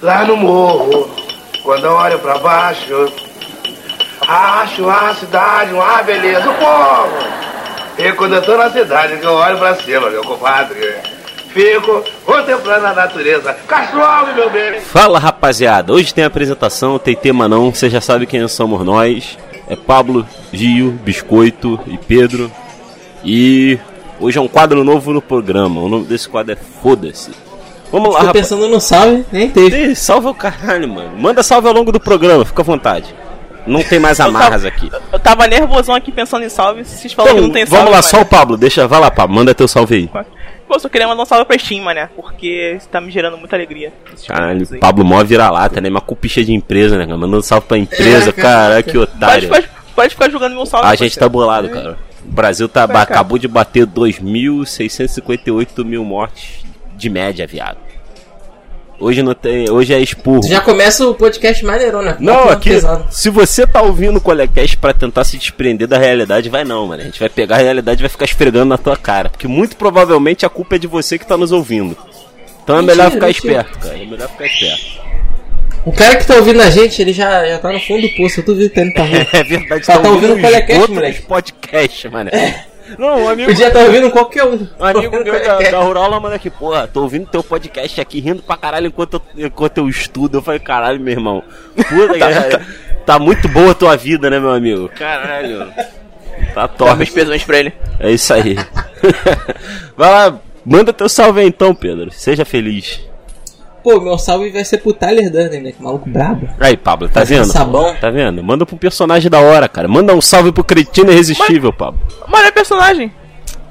Lá no morro, quando olho pra baixo, acho a cidade uma beleza, o povo. E quando eu tô na cidade, que eu olho pra cima, meu compadre, fico contemplando a natureza. Castro Alves, meu bem. Fala rapaziada, hoje tem apresentação, tem tema não, você já sabe quem somos nós. É Pablo, Gio, Biscoito e Pedro. E hoje é um quadro novo no programa. O nome desse quadro é Foda-se. Vamos lá, Tô rapaz. pensando no salve, nem teve. Ih, Salve o caralho, mano. Manda salve ao longo do programa, fica à vontade. Não tem mais amarras aqui. Eu tava nervosão aqui pensando em salve, vocês falaram que Então, não tem salve. vamos lá, mas- só o Pablo, deixa, vai lá, Pablo, manda teu salve aí. Pô, só queria mandar um salve pra Steam, mané, porque isso tá me gerando muita alegria. esses Caralho, aí. Pablo mó vira-lata, né? Uma cupicha de empresa, né? cara? Mandando salve pra empresa, É, cara, caraca. que Pode, otário. pode, pode ficar jogando meu salve. A você. gente tá bolado, cara. O Brasil tá, Vai, cara. acabou de bater 2.658 mil mortes de média, viado. Hoje não tem, hoje é expurgo. Tu já começa o podcast maneirão, né? Não, Bota aqui, pesado. se você tá ouvindo o Colecast pra tentar se desprender da realidade, vai não, mano. A gente vai pegar a realidade e vai ficar esfregando na tua cara. Porque muito provavelmente a culpa é de você que tá nos ouvindo. Então é Mentira, melhor ficar mentira. esperto, cara. É melhor ficar esperto. O cara que tá ouvindo a gente, ele já, já tá no fundo do poço. Eu duvido que ele tá ouvindo. É verdade, Tá- tá ouvindo o os Colecast, moleque? podcast, mano. Não, um amigo, Podia tá ouvindo qualquer um. um amigo meu da, da Rural manda aqui, porra, tô ouvindo teu podcast aqui, rindo pra caralho enquanto eu, enquanto eu estudo. Eu falei, caralho, meu irmão. Puta, tá, tá muito boa a tua vida, né, meu amigo? Caralho. Tá top. meus pesões pra ele. É isso aí. Vai lá, manda teu salve aí então, Pedro. Seja feliz. Pô, meu salve vai ser pro Tyler Durden, né? Que maluco brabo. Aí, Pablo, tá vendo? sabão. Tá vendo? Manda pro personagem da hora, cara. Manda um salve pro cretino irresistível, Pablo. Mas é personagem.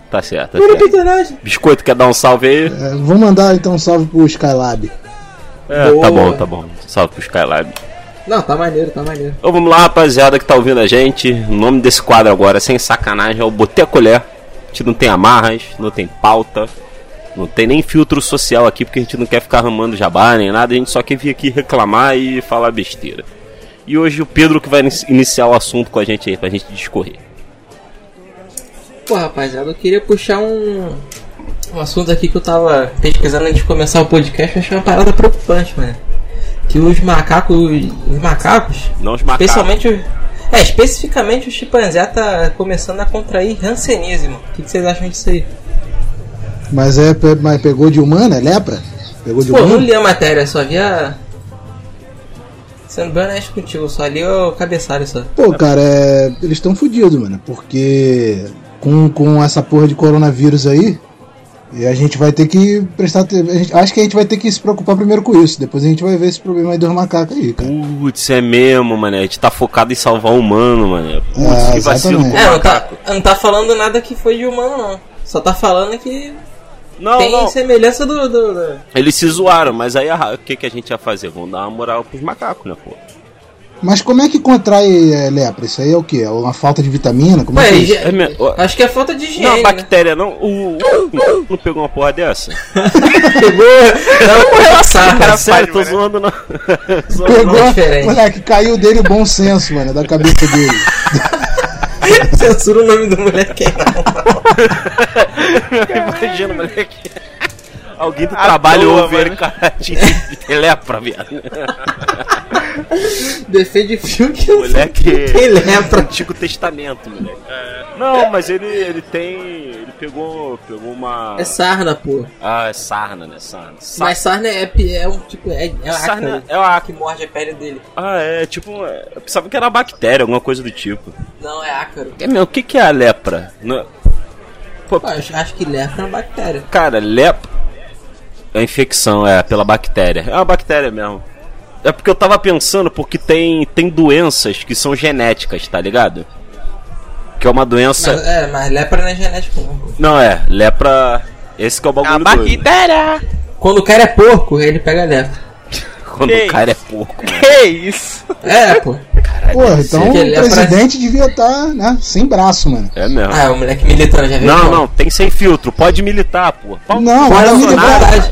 Tá certo, tá certo. personagem. Biscoito, quer dar um salve aí? É, vou mandar então um salve pro Skylab. É, Boa. tá bom, tá bom. Salve pro Skylab. Não, tá maneiro, tá maneiro. Então vamos lá, rapaziada que tá ouvindo a gente. O nome desse quadro agora, sem sacanagem, é o Botei a Colher. A gente não tem amarras, não tem pauta, não tem nem filtro social aqui, porque a gente não quer ficar arrumando jabá nem nada, a gente só quer vir aqui reclamar e falar besteira. E hoje o Pedro que vai inici- iniciar o assunto com a gente aí, pra gente discorrer. Pô, rapaziada, eu queria puxar um, um assunto aqui que eu tava pesquisando antes de começar o podcast. Eu achei uma parada preocupante, mano. Que os macacos. Os macacos. Não os macacos. Especialmente os. É, especificamente o chimpanzé tá começando a contrair rancenismo. O que, que vocês acham disso aí? Mas é mas pegou de humana? É lepra? Pegou de Pô, não humana? li a matéria, só vi a. Sendo bem honesto contigo, eu só li o cabeçalho só. Pô, cara, é... eles estão fodidos, mano. Porque com, com essa porra de coronavírus aí, e a gente vai ter que prestar. te- a gente- acho que a gente vai ter que se preocupar primeiro com isso. Depois a gente vai ver esse problema aí dos macacos aí, cara. Putz, é mesmo, mano. A gente tá focado em salvar o humano, mano. Putz, É, que vacilo É, não tá, não tá falando nada que foi de humano, não. Só tá falando que Não, tem não. semelhança do. do, do- Eles se zoaram, mas aí a- o que, que a gente ia fazer? Vamos dar uma moral pros macacos, né, pô? Mas como é que contrai é, lepra? Isso aí é o quê? É uma falta de vitamina? Como é Ué, que é já- É. Ó, acho que é falta de higiene. Não, né? bactéria não. O, o- não pegou uma porra dessa? Pegou. Não, com relação, Cara, sério, tô mano. zoando não. Zoando Pegou, não é moleque, caiu dele o bom senso, mano, da cabeça dele. Censura o nome do moleque não. Imagina, moleque. Alguém do À trabalho ouve ele, mano. cara, de viado. Defende fio que Moleque. Quem lembra? Antigo Testamento, moleque. Não, mas ele, ele tem. Ele pegou. Pegou uma. É sarna, pô. Ah, é sarna, né? Sarna. Sa- Mas sarna é, pi- é um tipo. É, é Sarna ácaro é o que morde a pele dele. Ah, é tipo. Eu pensava que era bactéria, alguma coisa do tipo. Não, é ácaro. É, meu, o que, que é a lepra? Não- Pô, Pô, acho que lepra é uma bactéria. cara, lepra. É infecção, é, pela bactéria. É uma bactéria mesmo. É porque eu tava pensando, porque tem, tem doenças que são genéticas, tá ligado? Que é uma doença. Mas, é, mas lepra não é genético, não. Não, é, lepra. Esse que é o A bagulho doido. bactéria. Quando o cara é porco, ele pega lepra. Quando Que o cara é porco, mano. Que isso? É, pô. Caralho, Porra, então o que ele é presidente devia estar, né, sem braço, mano. É mesmo. Ah, o moleque militando já veio. Não, não, tem sem filtro, pode militar, pô. Não, a militar.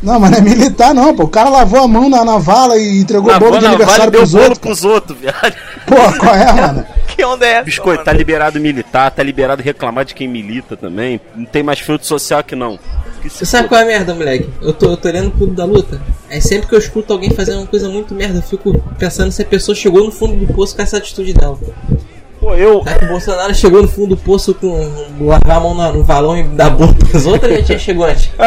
Não, mas não é militar não, pô. O cara lavou a mão na, na vala e entregou Lavou bolo de vale e aniversário deu pros bolo outros. cara. pros outros, viado. Pô, qual é, mano? Que onda é essa? Biscoito, tá liberado militar, tá liberado reclamar de quem milita também. Não tem mais filtro social não. Que se Você sabe qual é a merda, moleque? Eu tô, eu tô lendo o clube da luta. Aí sempre que eu escuto alguém fazendo uma coisa muito merda, eu fico pensando se a pessoa chegou no fundo do poço com essa atitude dela. Pô, eu. Será que o Bolsonaro chegou no fundo do poço com lavar a mão no, no valão e dar bunda pras outras ou já tinha chegou antes?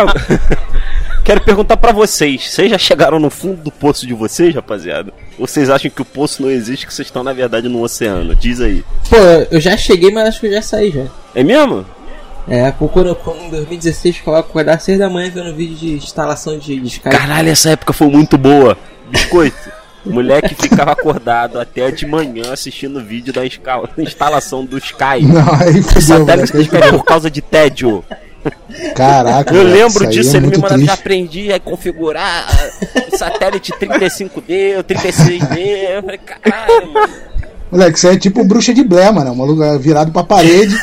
Quero perguntar pra vocês, vocês já chegaram no fundo do poço de vocês, rapaziada? Ou vocês acham que o poço não existe, que vocês estão na verdade no oceano? Diz aí. Pô, eu já cheguei, mas acho que eu já saí já. É mesmo? É, quando, quando em 2016 eu coloco acordar às 6 da manhã vendo vídeo de instalação de, de Skype. Caralho, essa época foi muito boa. Biscoito. Moleque ficava acordado até de manhã assistindo o vídeo da escala- instalação do Sky. Não, aí Satélite do moleque. Sky por causa de tédio. Caraca, Eu lembro disso, é ele me mandava, já triste. aprendi a configurar satélite 35D, 36D. Eu falei, caralho, mano. Moleque, aí é tipo bruxa de Blair, mano. O maluco é virado pra parede.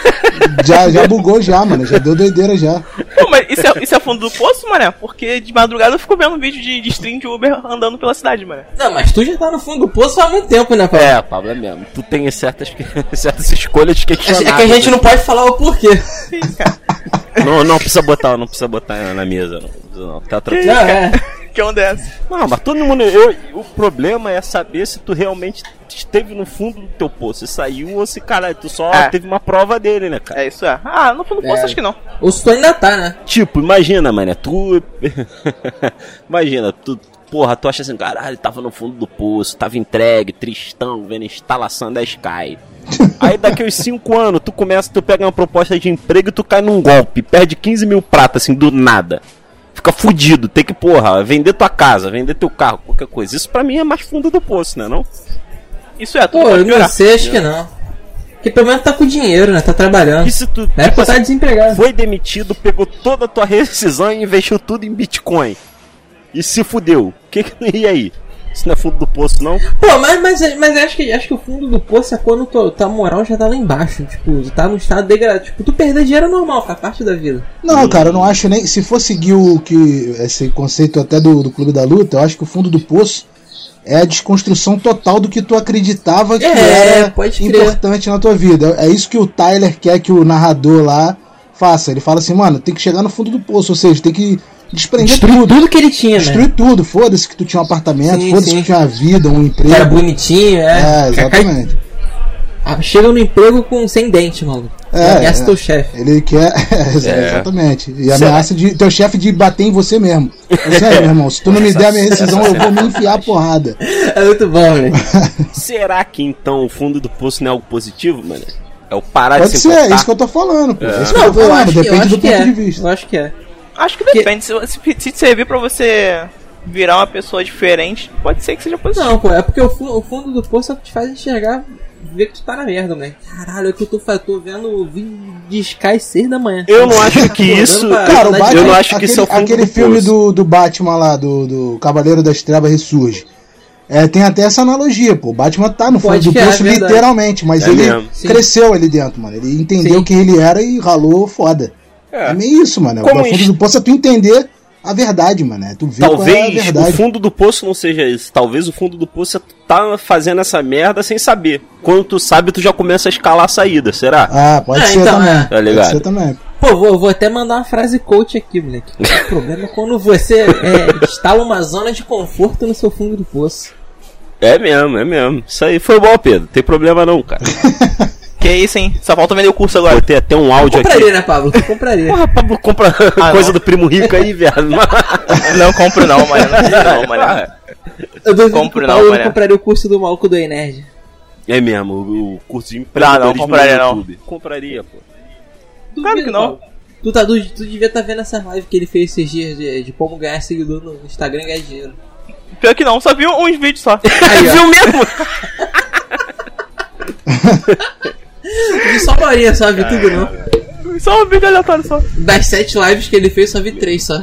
já, já bugou já, mano. Já deu doideira já. Pô, mas isso é, isso é fundo do poço, mané? Porque de madrugada eu fico vendo vídeo de, de stream de Uber andando pela cidade, mané. Não, mas tu já tá no fundo do poço há muito tempo, né, Paulo? É, Pablo, é mesmo. Tu tem certas, certas escolhas É questionáveis. que a gente não pode falar o porquê. Não, não precisa botar, não precisa botar na mesa, não. Precisa Não, tá tranquilo. Não, é. Que é essa? Não, mas todo mundo. Eu, o problema é saber se tu realmente esteve no fundo do teu poço. Se saiu ou se, caralho, tu só É. teve uma prova dele, né, cara? É, isso é. Ah, no fundo do poço É. acho que não. Ou se tu ainda tá, né? Tipo, imagina, mané, tu. imagina, tu. Porra, tu acha assim, caralho, tava no fundo do poço, tava entregue, tristão, vendo a instalação da Sky. Aí daqui uns 5 anos, tu começa, tu pega uma proposta de emprego e tu cai num golpe, perde 15 mil pratas, assim, do nada. Fica fudido, tem que, porra, vender tua casa, vender teu carro, qualquer coisa. Isso pra mim é mais fundo do poço, né, não? Isso é, tudo Pô, eu não sei, acho que não. Porque pelo menos tá com dinheiro, né? Tá trabalhando. Se tu É tipo pra tá assim, desempregado. foi demitido, pegou toda a tua rescisão e investiu tudo em Bitcoin. E se fudeu. Que que, e aí? Isso não é fundo do poço, não? Pô, mas, mas, mas acho, que, acho que o fundo do poço é quando tua, tua moral já tá lá embaixo. Tipo, tá no estado degradado. Tipo, tu perder dinheiro é normal, faz parte da vida. Não, cara, eu não acho nem. Se for seguir o que. Esse conceito até do, do Clube da Luta, eu acho que o fundo do poço é a desconstrução total do que tu acreditava que É, era importante na tua vida. É isso que o Tyler quer que o narrador lá faça. Ele fala assim, mano, tem que chegar no fundo do poço, ou seja, tem que desprender Destruiu tudo. tudo que ele tinha, Destruir né? tudo, foda-se que tu tinha um apartamento, foda-se que tinha uma vida, um emprego. Era bonitinho, é. É, exatamente. Ah, Chega no emprego com sem dente, maluco. É, É, ameaça é. teu chefe. Ele quer. É, exatamente. E ameaça de teu chefe de bater em você mesmo. É sério, meu irmão. Se tu não me der a minha rescisão, eu vou me enfiar a porrada. É muito bom, né? Será que então o fundo do poço não é algo positivo, mano? É o parar Pode de se ser, é importar? isso que eu tô falando, pô. É isso que Não, eu tô eu falando. que- eu Depende do que ponto é. de vista. Eu acho que é. Acho que depende. Se, se, se servir pra você virar uma pessoa diferente, pode ser que seja positivo. Não, pô, é porque o, fu- o fundo do poço é que te faz enxergar, ver que tu tá na merda, né? Caralho, é que eu tô, tô vendo o vídeo de Sky 6 da manhã. Eu não acho que isso. pra- Cara, o Eu Batman, não acho que aquele, isso é o fundo aquele do filme do, do Batman lá, do, do Cavaleiro das Trevas Ressurge. É, tem até essa analogia, pô. O Batman tá no fundo Pode do é, poço, é verdade. literalmente, mas É ele mesmo. Sim. cresceu ali dentro, mano. Ele entendeu Sim. quem ele era e ralou foda. É, meio isso, mano. Como o fundo isso? do poço é tu entender a verdade, mano. É tu ver qual é a Talvez o verdade. fundo do poço não seja isso. Talvez o fundo do poço é tu tá fazendo essa merda sem saber. Quando tu sabe, tu já começa a escalar a saída, será? Ah, pode Ah, ser então, também. é. Tá ligado? Pode ser também. Pô, vou, vou até mandar uma frase coach aqui, moleque. O problema é quando você é, instala uma zona de conforto no seu fundo do poço. É mesmo, é mesmo. Isso aí foi bom, Pedro. Tem problema não, cara. Que isso, hein? Só falta vender o curso agora. Botei até um áudio aqui. Compraria, né, Pablo? Tu compraria. Porra, Pablo compra Ah, coisa não. do primo rico aí, viado. Não compro não, mano. Não, mano. Eu duvido Compro não, Paulo mané. compraria o curso do maluco do Enerd. É mesmo, o, o curso de Não, empreendedorismo não, compraria no não. YouTube. Compraria, pô. Claro que não. Paulo. Tu, tá, tu, tu devia estar vendo essa live que ele fez esses dias de, de como ganhar seguidor no Instagram e ganhar dinheiro. Pior que não, só vi uns vídeos só. Aí. Viu mesmo? Vi só uma horinha, só vi tudo não. Só um vídeo aleatório só. Das sete lives que ele fez, só vi três só.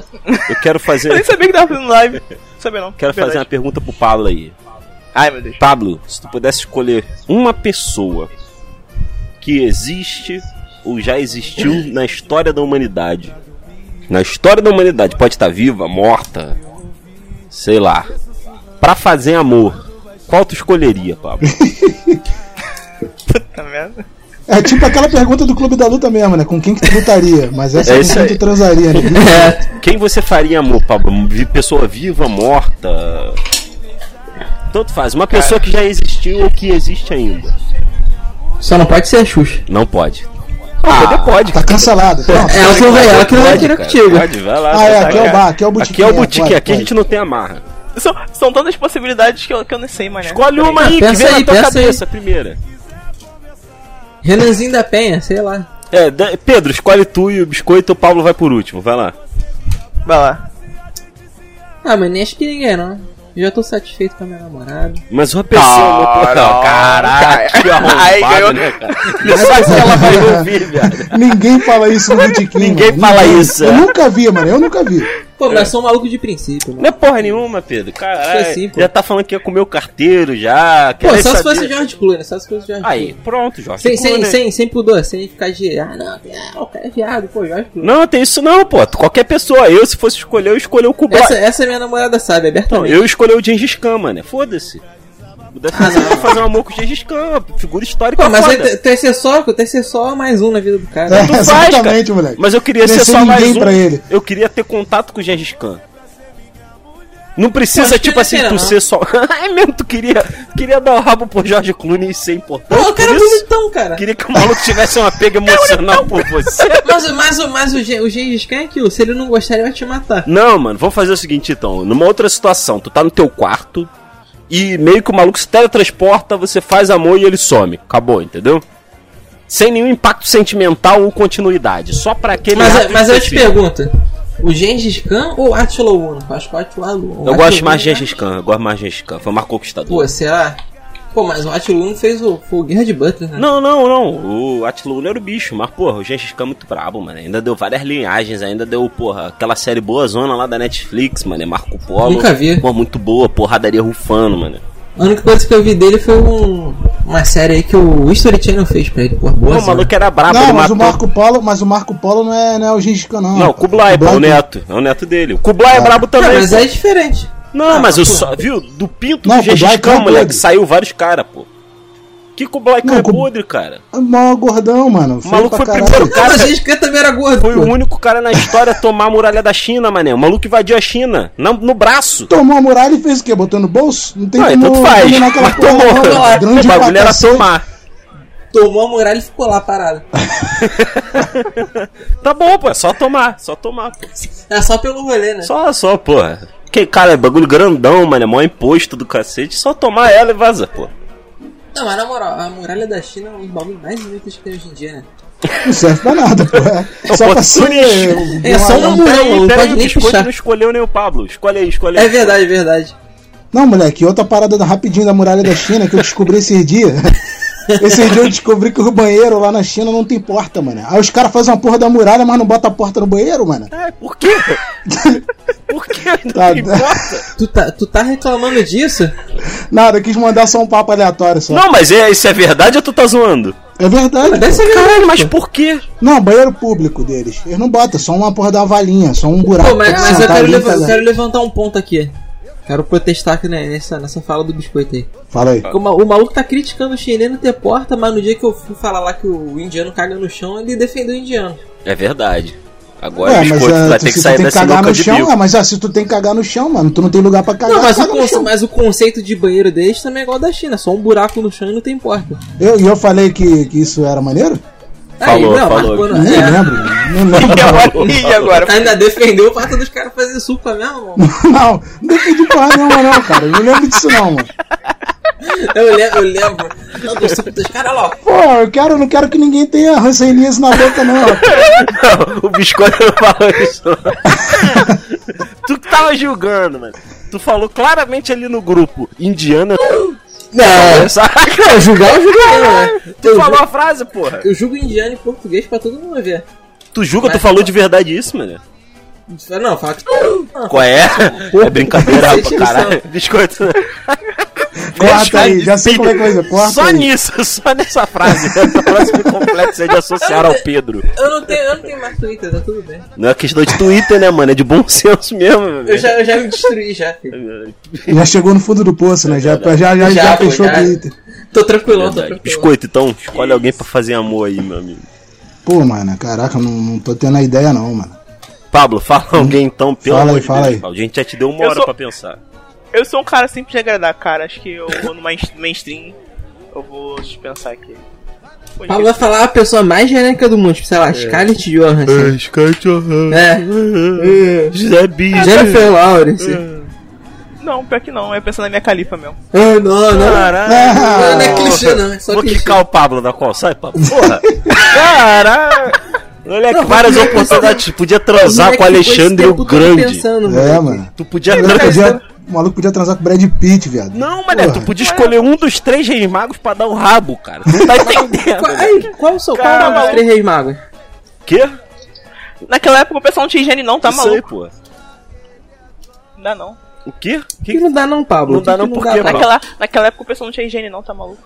Eu quero Eu nem fazer, sabia que tava fazendo live. Não sabia não. quero fazer uma Verdade. pergunta pro Pablo aí. Ai, meu Deus. Pablo, se tu pudesse escolher uma pessoa que existe ou já existiu na história da humanidade na história da humanidade, pode estar viva, morta, sei lá, pra fazer amor, qual tu escolheria, Pablo? Puta merda. É tipo aquela pergunta do Clube da Luta mesmo, né? Com quem que tu lutaria? Mas essa É é com quem aí. tu transaria, né? Quem você faria amor, Pablo? Vi- Pessoa viva, morta? Tanto faz, uma pessoa que já existiu ou que existe ainda. Só não pode ser a Xuxa. Não pode. Ah, poder pode. Tá cancelado. Pronto. É, que não vai, ela que não vai querer contigo. Pode, vai lá. Ah, é, aqui é o lá. bar, aqui é o botiquim, Aqui é o é, pode, aqui a gente não tem amarra. São, são tantas possibilidades que eu, que eu não sei, mano. Escolhe uma aí, que pensa vem aí, na tua aí. cabeça, a primeira. Renanzinho da Penha, sei lá. É, Pedro, escolhe tu e o biscoito, o Pablo vai por último, vai lá. Vai lá. Ah, mas nem acho que ninguém não. Já tô satisfeito com a minha namorada. Mas uma pessoa, Caralho, não, caraca, que Aí ganhou. né, cara? Que ela vai ouvir, viado. Ninguém fala isso no. Ninguém mano. fala isso, Eu nunca vi, mano. Eu nunca vi. Pô, mas eu sou um maluco de princípio, Não né? é porra nenhuma, Pedro. Caralho, Isso é sim, pô. já tá falando que ia comer o carteiro já. Pô, só se saber- fosse George Clooney, só se fosse George Aí, Clooney. pronto, Jorge. Sem, sem, Clooney. sem, sem pudor, sem ficar de. Ah, não, ah, o cara é viado, pô, George Clooney. Não, tem isso não, pô. Qualquer pessoa. Eu, se fosse escolher, eu escolhi o Kublai. Essa, essa é minha namorada, sabe, Não, abertamente. eu escolhi o Gengis Khan, mano. Foda-se. O vai fazer um amor com o Gengis Khan, figura histórica Pô, mas foda. ser só, tem que ser só mais um na vida do cara. É, Tu faz, cara. exatamente, moleque. Mas eu queria ser só mais um. pra ele. Eu queria ter contato com o Gengis Khan. Não precisa, Pô, tipo assim, tu não. ser só. é mesmo, tu queria, queria dar o rabo pro Jorge Clooney e ser importante. Pô, o cara é bonitão, cara. Queria que o maluco tivesse um apego emocional por você. Mas, mas, mas o, o Gengis Khan é aquilo, se ele não gostar, ele vai te matar. Não, mano, vamos fazer o seguinte então. Numa outra situação, tu tá no teu quarto e meio que o maluco se teletransporta, você faz amor e ele some. Acabou, entendeu? Sem nenhum impacto sentimental ou continuidade. Só pra aquele. Mas, ato mas eu te pergunto: o Gengis Khan ou Attila Uno? Acho que o Attila Uno. Eu gosto mais de Gengis Khan, eu gosto mais de Gengis Khan. Foi Marco Conquistador. Pô, será? Pô, mas o Attila Uno fez o, o Guerra de Butler, né? Não, não, não. O Attila Uno era o bicho, mas, porra, o Gengis Khan é muito brabo, mano. Ainda deu várias linhagens, ainda deu, porra, aquela série boa zona lá da Netflix, mano. é Marco Polo. Nunca vi. Pô, muito boa, porradaria rufando, mano. A única coisa que eu vi dele foi um, uma série aí que o History Channel fez pra ele, pô, boa. Pô, o maluco era brabo, Não, ele mas matou... o Marco Polo, mas o Marco Polo não é, não é o Gengis Khan, não. Não, o Kublai, pô, é o neto. É o neto dele. O Kublai é brabo também. mas pô. é diferente. Não, Ah, mas o pô. só, viu? Do pinto Não, do Gengis Khan é moleque, podre. saiu vários caras, pô. Que Kublai Khan Não, é podre, cara. Mó gordão, mano. O maluco foi o primeiro Não, cara. mas o Gengis Khan também era gordo, Foi pô. o único cara na história a tomar a muralha da China, mané. O maluco invadiu a China. No, no braço. Tomou a muralha e fez o quê? Botou no bolso? Não tem Não, como tanto faz. Mas porra, tomou. não, cara. cara. Grande O bagulho era tomar. Tomou a muralha e ficou lá parado. Tá bom, pô. É só tomar. Só tomar, pô. É só pelo rolê, né? Só, só, porra. Que, cara, é bagulho grandão, mano. É mó imposto do cacete. Só tomar ela e vaza, pô. Não, mas na moral, a muralha da China é um dos bagulhos mais inúteis que tem hoje em dia, né? Não serve pra nada, pô. É só pra ser. É só uma um-. Peraí, não pode o nem puxar. não escolheu nem o Pablo. Escolhe aí, escolhe aí. É verdade, é verdade. Não, moleque, outra parada da- rapidinho da muralha da China que eu descobri esses dias. Esses dias eu descobri que o banheiro lá na China não tem porta, mano. Aí os caras fazem uma porra da muralha, mas não bota a porta no banheiro, mano. É, por quê? por quê? Não Tá, importa. Tu tá, tu tá reclamando disso? Nada, eu quis mandar só um papo aleatório só. Não, mas é, isso é verdade ou tu tá zoando? É verdade. Deve ser pô. verdade, Caralho, mas por quê? Não, banheiro público deles. Eles não botam, só uma porra da valinha, só um buraco. Pô, mas, mas eu, quero ali leva- eu quero levantar um ponto aqui. Quero protestar aqui né, nessa, nessa fala do biscoito aí. Fala aí. O, o maluco tá criticando o chinês não ter porta, mas no dia que eu fui falar lá que o indiano caga no chão, ele defendeu o indiano. É verdade. Agora Ué, o mas biscoito é, vai tu- ter que se tu sair tem que dessa cagar no de chão, bico. é, mas ah, se tu tem que cagar no chão, mano, tu não tem lugar pra cagar. Não, mas o, caga no conce- chão. mas o conceito de banheiro deles também é igual ao da China, só um buraco no chão e não tem porta. Eu, e eu falei que, que isso era maneiro? Falou, não, falou. quando- é, lembro. Não lembro. E agora? Ainda defendeu o fato dos caras fazerem suco mesmo, mano. não, não defendi porra nenhuma, não, cara. Eu não lembro disso, não, mano. Eu, le eu lembro. Não, do suco dos caras lá, ó. Pô, eu quero, não quero que ninguém tenha ranceníase na boca, não. Não, o biscoito não falou isso. tu que tava julgando, mano. Tu falou claramente ali no grupo, indiana. Não, eu julgar, eu julgo mesmo, né? Tu Eu, falou a frase, porra. eu julgo indiano e português pra todo mundo ver. Tu julga, tu Mas- falou de verdade isso, mano. Não, fala que. Qual é? É brincadeira, tiração. caralho. Biscoito. Corta aí, já sei como é ser. Corta Só aí. nisso, só nessa frase. Essa frase me completa de associar ao Pedro. Eu não tenho, eu não tenho mais Twitter, tá tudo bem. Não é questão de Twitter, né, mano? É de bom senso mesmo, Eu já, eu já me destruí já. Já chegou no fundo do poço, né? Já, já, já, já, fechou o. Twitter. Tô tranquilão, tô Verdade. tranquilão. Biscoito, então, escolhe alguém pra fazer amor aí, meu amigo. Pô, mano, caraca, eu não, não tô tendo a ideia não, mano. Pablo, fala alguém então, pelo Fala amor aí, de fala Deus, aí. A gente já te deu uma Eu hora sou- pra pensar. Eu sou um cara simples de agradar, cara. Acho que eu vou no main- mainstream. Eu vou pensar aqui. Pô, Pablo vai falar a pessoa mais genérica do mundo, tipo, sei É. lá, Scarlett Johansson. É. José Bicho. Jennifer Lawrence. Não, pior que não. Eu pensando na minha califa mesmo. Ah, não, não. Caralho. Não, não é clichê, não. É só Vou clichê. quicar o Pablo da qual? Sai, Pablo. Porra. Caralho. Olha que várias oportunidades. Tu podia transar com o Alexandre o Grande. Pensando, É, mano. Tu podia transar. O maluco podia transar com o Brad Pitt, viado. Não, mané, tu Porra. podia escolher um dos três reis magos pra dar o rabo, cara. Tu tá entendendo. Qual, aí, qual o seu qual é o dos maluco. três reis magos? Quê? Naquela época o pessoal não tinha higiene, não, tá Isso aí, maluco? pô. Não dá não. O quê? O que não dá não, Pablo? Não que dá que não, por quê? Naquela, naquela época o pessoal não tinha higiene, não, tá maluco?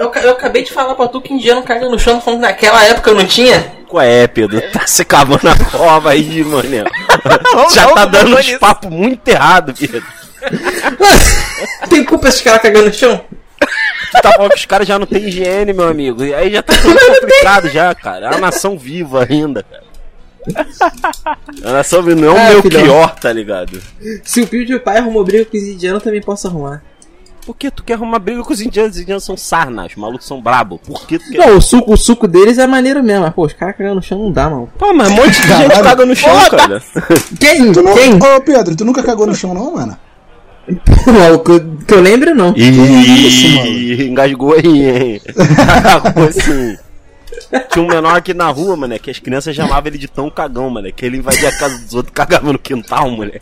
Eu, eu acabei de falar pra tu que indiano caga no chão, falando que naquela época eu não tinha. Qual é, Pedro? Tá se cavando a cova aí, mané. Já não, tá não dando vou uns papos muito errados, Pedro. Tem culpa esses caras cagando no chão? Tu tá falando que os caras já não têm higiene, meu amigo. E aí já tá tudo complicado já, cara. É uma nação viva ainda, cara. É uma nação viva, não é Ah, o meu filhão. pior, tá ligado? Se o PewDiePie arrumou briga com os indianos, eu também posso arrumar. Por que tu quer arrumar briga com os indianos? Os indianos são sarnas, os malucos são brabo. Por que tu quer. Não, o suco, o suco deles é maneiro mesmo, mas pô, os caras cagando no chão não dá, mano. Pô, mas um monte de gente caga no chão, Porra, cara. Quem? Tu não... Quem? Ô, Pedro, tu nunca cagou no chão não, mano? Não, que, eu, que eu lembro, não. Ih, engasgou aí, hein? Assim. Tinha um menor aqui na rua, mano, que as crianças chamavam ele de tão cagão, mano. Que ele invadia a casa dos outros e cagava no quintal, moleque.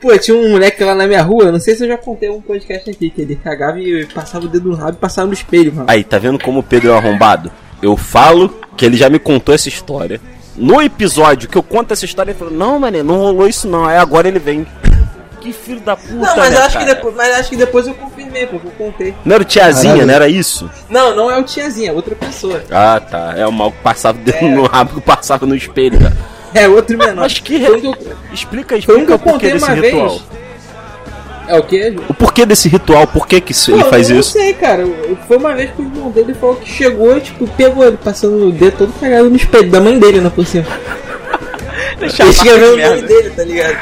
Pô, tinha um moleque lá na minha rua, não sei se eu já contei um podcast aqui, que ele cagava e passava o dedo no rabo e passava no espelho, mano. Aí, tá vendo como o Pedro é um arrombado? Eu falo que ele já me contou essa história. No episódio que eu conto essa história, ele falou: Não, mané, não rolou isso não. Aí agora ele vem. Que filho da puta, Não, mas né, acho, que depois, mas acho que depois eu confirmei, porque eu contei. Não era o tiazinha, Caralho. não era isso? Não, não é o tiazinha, é outra pessoa. Ah, tá. É o mal que passava o dedo no rabo que passava no espelho, cara. É outro menor. Mas que Foi um que eu- Explica, Foi um que explica eu o porquê contei desse uma ritual. vez. É o quê? O porquê desse ritual, por que, que isso- ele Pô, faz eu isso? Não sei, cara. Eu- Foi uma vez que o irmão dele falou que chegou, tipo, pegou ele passando o dedo todo cagado no espelho da mãe dele, né, por cima. Deixa Ele escreveu o nome dele, tá ligado?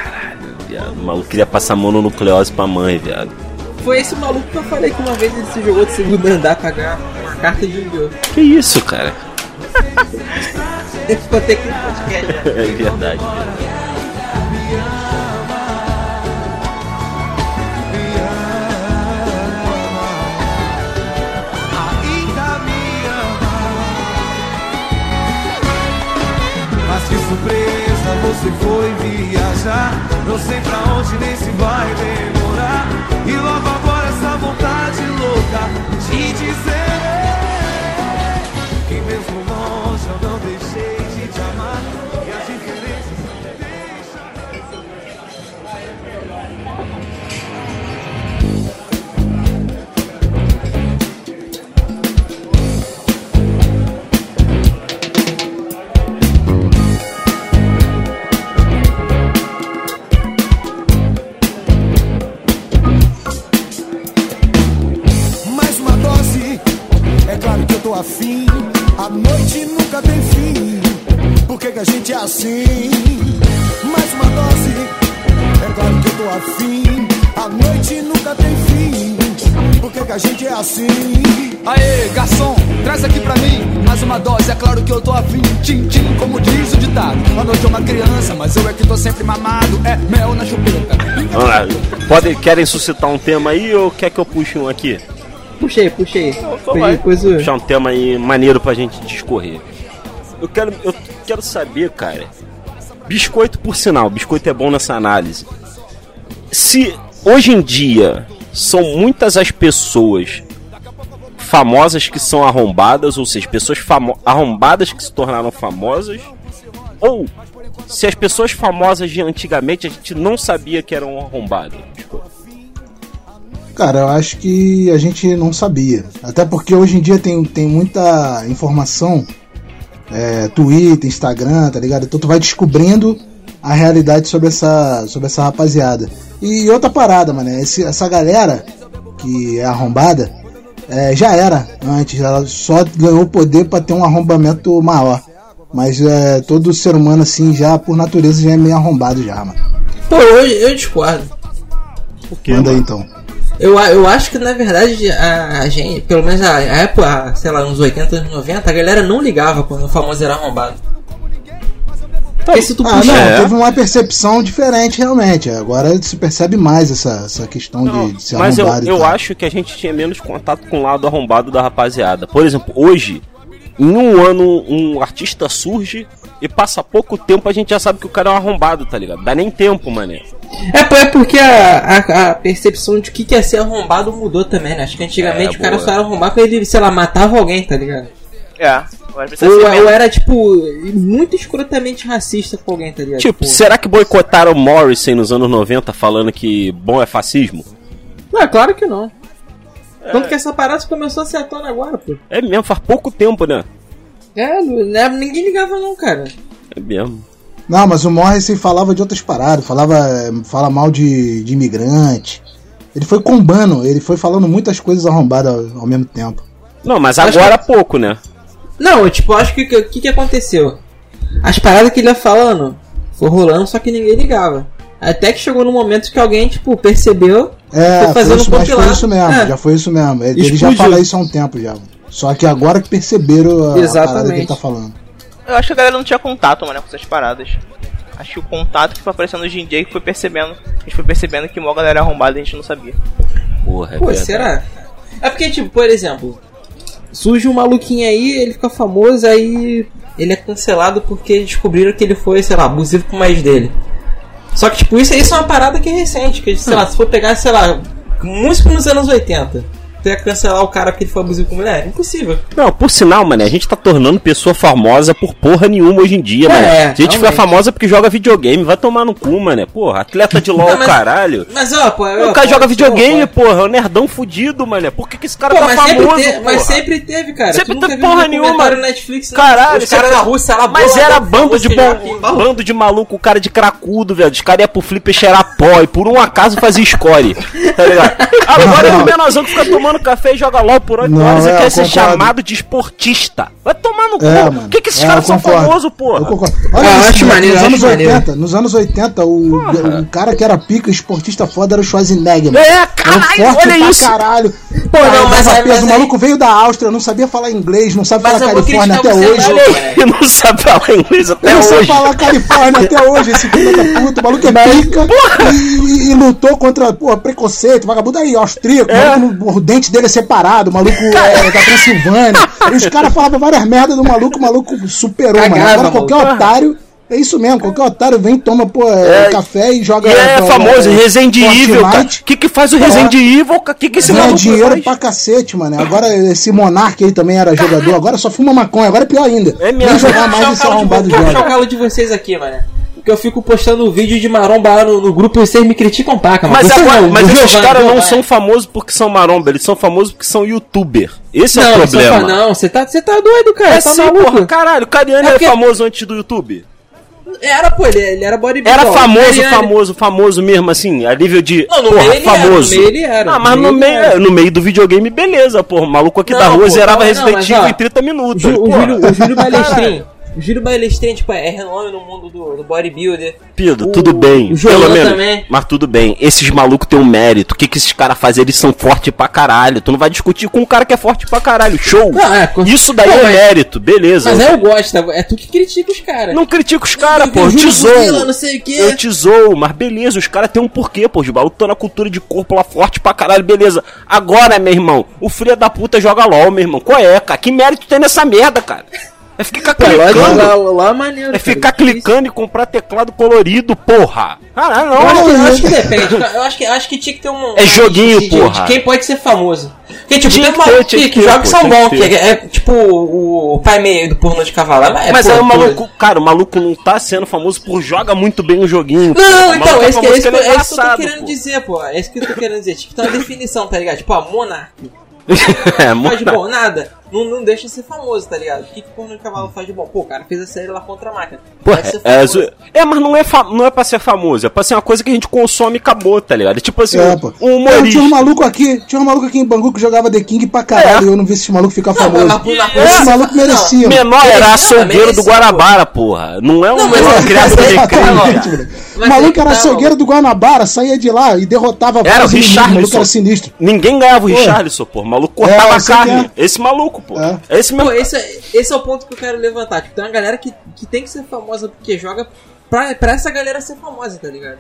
Viado, O maluco queria passar mononucleose pra mãe, viado. Foi esse maluco que eu falei que uma vez ele se jogou de segundo andar pra ganhar uma carta de Yu-Gi-Oh! Que isso, cara? Contei aqui no podcast. É verdade. ainda me ama. Mas que surpresa, você foi viajar. Não sei pra onde nem se vai demorar. E logo agora essa vontade louca de dizer que mesmo longe assim? Aê, garçom, traz aqui pra mim mais uma dose. É claro que eu tô afim, tim, tim, como diz o ditado. A noite é uma criança, mas eu é que tô sempre mamado. É mel na chupeta. Vamos lá. Podem, querem suscitar um tema aí ou quer que eu puxe um aqui? Puxei, puxei. só Foi vai. depois o. Puxar um tema aí maneiro pra gente discorrer. Eu quero, eu quero saber, cara. Biscoito, por sinal, biscoito é bom nessa análise. Se hoje em dia são muitas as pessoas famosas que são arrombadas, ou seja, pessoas arrombadas que se tornaram famosas, Ou se as pessoas famosas de antigamente a gente não sabia que eram arrombados. Tipo, Cara, eu acho que a gente não sabia. Até porque hoje em dia tem, tem muita informação. É, Twitter, Instagram, tá ligado? Então tu vai descobrindo a realidade sobre essa, sobre essa rapaziada. E outra parada, mano, esse, essa galera que é arrombada é, já era antes, ela só ganhou poder pra ter um arrombamento maior. Mas é, todo ser humano, assim, já por natureza já é meio arrombado já, mano. Pô, eu, eu discordo. por quê? Manda aí então. Eu, eu acho que na verdade a, a gente, pelo menos a, a época, sei lá, uns 80, anos 90, a galera não ligava quando o famoso era arrombado. Porque se tu Ah, puxa. não, É. teve uma percepção diferente realmente. Agora se percebe mais essa, essa questão Não, de, de ser mas eu, arrombado e eu tal. acho que a gente tinha menos contato com o lado arrombado da rapaziada. Por exemplo, hoje, em um ano, um artista surge e passa pouco tempo a gente já sabe que o cara é um arrombado, tá ligado? Dá nem tempo, mané. É, é porque a, a, a percepção de que que é ser arrombado mudou também, né? Acho que antigamente É, o cara boa. só era arrombado quando ele, sei lá, matava alguém, tá ligado? É, Ou, ou era, tipo, muito escrotamente racista com alguém, tá ligado? Tipo, será que boicotaram o Morrison nos anos 90 falando que bom é fascismo? Não, claro que não. Tanto que essa parada começou a ser à tona agora, pô. É mesmo, faz pouco tempo, né? É, não- né, ninguém ligava não, cara. É mesmo. Não, mas o Morrison falava de outras paradas, falava fala mal de, de imigrante. Ele foi combando, ele foi falando muitas coisas arrombadas ao, ao mesmo tempo. Não, mas agora há pouco, né? Não, eu, tipo, acho que o que, que aconteceu? As paradas que ele ia falando foi rolando, só que ninguém ligava. Até que chegou no momento que alguém, tipo, percebeu. É, Foi foi fazendo isso, mas foi isso mesmo, É. já foi isso mesmo. Ele, ele já fala isso há um tempo já. Só que agora que perceberam a, a parada que ele tá falando. Eu acho que a galera não tinha contato, mano, com essas paradas. Acho que o contato que foi aparecendo hoje em dia que foi percebendo. A gente foi percebendo que mó galera arrombada e a gente não sabia. Porra, é Pô, verdade. será? É porque, tipo, por exemplo, surge um maluquinho aí, ele fica famoso, aí ele é cancelado porque descobriram que ele foi, sei lá, abusivo com mais dele. Só que, tipo, isso, isso é uma parada que é recente, que, sei lá, se for pegar, sei lá, músico nos anos 80, tu ia cancelar o cara porque ele foi abusivo com mulher? Impossível. Não, por sinal, mano, a gente tá tornando pessoa famosa por porra nenhuma hoje em dia, É, mano. A gente fica realmente. famosa porque joga videogame, vai tomar no cu, mano. Porra, atleta de LOL, Não, mas- caralho. Mas, ó, pô... o cara pô, joga videogame, pô, porra, é um nerdão fudido, mano. Por que, que esse cara Pô, tá mas, famoso, sempre te- porra? mas sempre teve, cara. Sempre teve porra um nenhuma. Netflix, não. Caralho, Os caras na Rússia Mas era bola, bando de bom, bando de maluco, cara de cracudo, velho. Os caras iam pro flipper cheirar pó e por um acaso fazia score. Tá ligado? Agora é o menorzão que fica tomando café e joga LOL por 8 Não, horas e é, quer eu ser chamado de esportista. Vai tomar no cu. É, Por mano. que, que esses É, caras eu são famosos, Eu porra? concordo. Olha Ah, isso, acho mano, maneiro, nos, anos acho maneiro. 80, nos anos 80, o, o cara que era pica, esportista foda, era o Schwarzenegger. mano. É, Era caralho, forte olha pra isso. caralho. Pô, Cara, não, mas peso. mas o aí- maluco veio da Áustria, não sabia falar inglês, não sabe Mas falar eu vou Califórnia até hoje. Ele não sabe falar inglês até Ele não sabe hoje. falar Califórnia até hoje, esse filho da puta. O maluco é pica e, lutou contra porra, preconceito, vagabundo aí, austríaco. É. O, maluco, dente dele é separado, o maluco é da Transilvânia. E os caras falavam várias merdas do maluco, o maluco superou, mano. Agora qualquer maluco. otário. É isso mesmo, qualquer otário vem, toma pô, é, café e joga. E é pô, famoso, é, Resident Evil, cara. O que que faz o Resident Evil? O que que esse maluco dinheiro faz? pra cacete, mano. Agora esse Monark aí também era jogador, agora só fuma maconha, agora é pior ainda. É mesmo. Nem jogar mais esse arrombado vo- vou puxar o de vocês aqui, mano. Porque eu fico postando vídeo de maromba lá no, no grupo e vocês me criticam paca. Mas, Vocês agora, não, mas o esses caras não são famosos porque são maromba, eles são famosos porque são youtuber. Esse é o Não, problema. fala, não, você tá, você tá doido, cara. É tá sim, porra. Caralho, o Cariani É era porque- famoso antes do YouTube. Era, pô, ele, ele era bodybuilder. Era famoso, era- famoso, famoso mesmo, assim, a nível de. Não, no porra, meio ele era, famoso. no meio ele era, Ah, mas no meio, era. no meio do videogame, beleza, porra. O maluco aqui Não, da rua pô, zerava não, Resident mas, Evil em 30 minutos. O, porra. Júlio, o Júlio Balestrin. Júlio Balestrin, tipo, é renome no mundo do, do bodybuilder. Pido, O- tudo bem. o menos. também. Mas tudo bem. Esses malucos têm um mérito. O que, que esses caras fazem? Eles são fortes pra caralho. Tu não vai discutir com um cara que é forte pra caralho. Show! Não, é, com- Isso daí Não, é mas- mérito, beleza. Mas eu gosto, é tu que critica os caras. Não critico os caras, pô. Eu te zoo. Eu te zoo, mas beleza, os caras têm um porquê, pô. Os malucos estão na cultura de corpo lá forte pra caralho, beleza. Agora, meu irmão, o filho da puta joga LOL, meu irmão. Qual é, cara? Que mérito tem nessa merda, cara? É ficar Pô, lá, clicando. lá, lá é maneiro. É cara, ficar difícil. clicando e comprar teclado colorido, porra. Caralho, Eu acho, que, eu não. acho que depende. Eu acho que, acho que tinha que ter um. É joguinho, de- de- porra. De quem pode ser famoso. Porque, tipo, Tinha tem que um maluco ter, que, que que pô, são bom, que que é, é, tipo o, o pai meio do porno de cavalo. Mas, Mas aí o maluco, cara, o maluco não tá sendo famoso por joga muito bem o joguinho. Não, O então, é isso que, é que, é que eu tô querendo pô. dizer, pô. É isso que eu tô querendo dizer. Tipo, tem uma definição, tá ligado? Tipo, a Monark é, faz de bom nada. Não, não deixa de ser famoso, tá ligado? O que, que o de cavalo faz de bom? Pô, o cara fez a série lá contra a máquina. Ser é, famoso. zo- é, mas não é, fa- não é pra ser famoso, é pra ser uma coisa que a gente consome e acabou, tá ligado? Tipo assim, É, pô. um Não, tinha um humorista. maluco aqui, tinha um maluco aqui em Bangu que jogava The King pra caralho É. e eu não vi esse maluco ficar Não, famoso. na- na- Esse maluco não, merecia. mano. Menor era açougueiro do Guarabara, porra. Não é um Não, mas menor é- criado é- O maluco era açougueiro do Guanabara, saía de lá e derrotava Era o inimigos, O maluco era sinistro. Ninguém ganhava o Pô. Richarlison, pô. O maluco cortava É, a sei carne. Esse maluco, pô. É. Esse mesmo. Pô, esse, é- esse é o ponto que eu quero levantar. Tipo, tem uma galera que, que tem que ser famosa porque joga pra, pra essa galera ser famosa, tá ligado?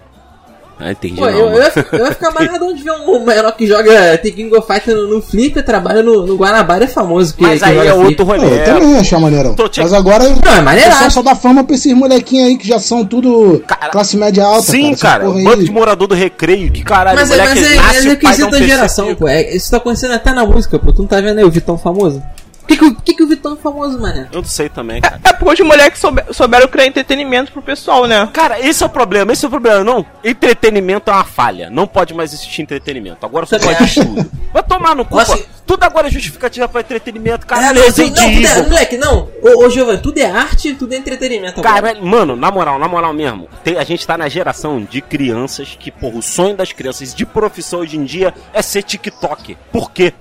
Ah, entendi. Pô, não, eu, mano. eu, ia, eu ia ficar amarradão de ver um menor que joga The King of Fighter no, no Flipper, trabalha no, no Guanabara, é famoso. Que, Mas que aí é outro rolê. eu também ia achar maneirão. Tô te- Mas agora Não, é o pessoal maneiraço. só dá fama pra esses molequinhos aí que já são tudo Cara, classe média alta. Sim, cara. aí. Bando de morador do recreio. Que caralho, Mas, é, mas é, é um requisito da geração, pô. É, isso tá acontecendo até na música, pô. Tu não tá vendo aí o Vitão famoso? Por que, que, o- por que, que o Vitão é famoso, mané? Eu não sei também, cara. É porque os moleques soube- souberam criar entretenimento pro pessoal, né? Cara, esse é o problema, esse é o problema. Não, entretenimento é uma falha. Não pode mais existir entretenimento. Agora só pode tudo. Vai tomar no cu, Nossa, pô. Tudo agora é justificativa pra entretenimento. É, Caralho, não, tudo, não, tudo é, moleque, não. Ô, ô Giovanni, tudo é arte, tudo é entretenimento. agora. Cara, mano, na moral, na moral mesmo, tem- a gente tá na geração de crianças que, porra, o sonho das crianças de profissão hoje em dia é ser TikTok. Por quê?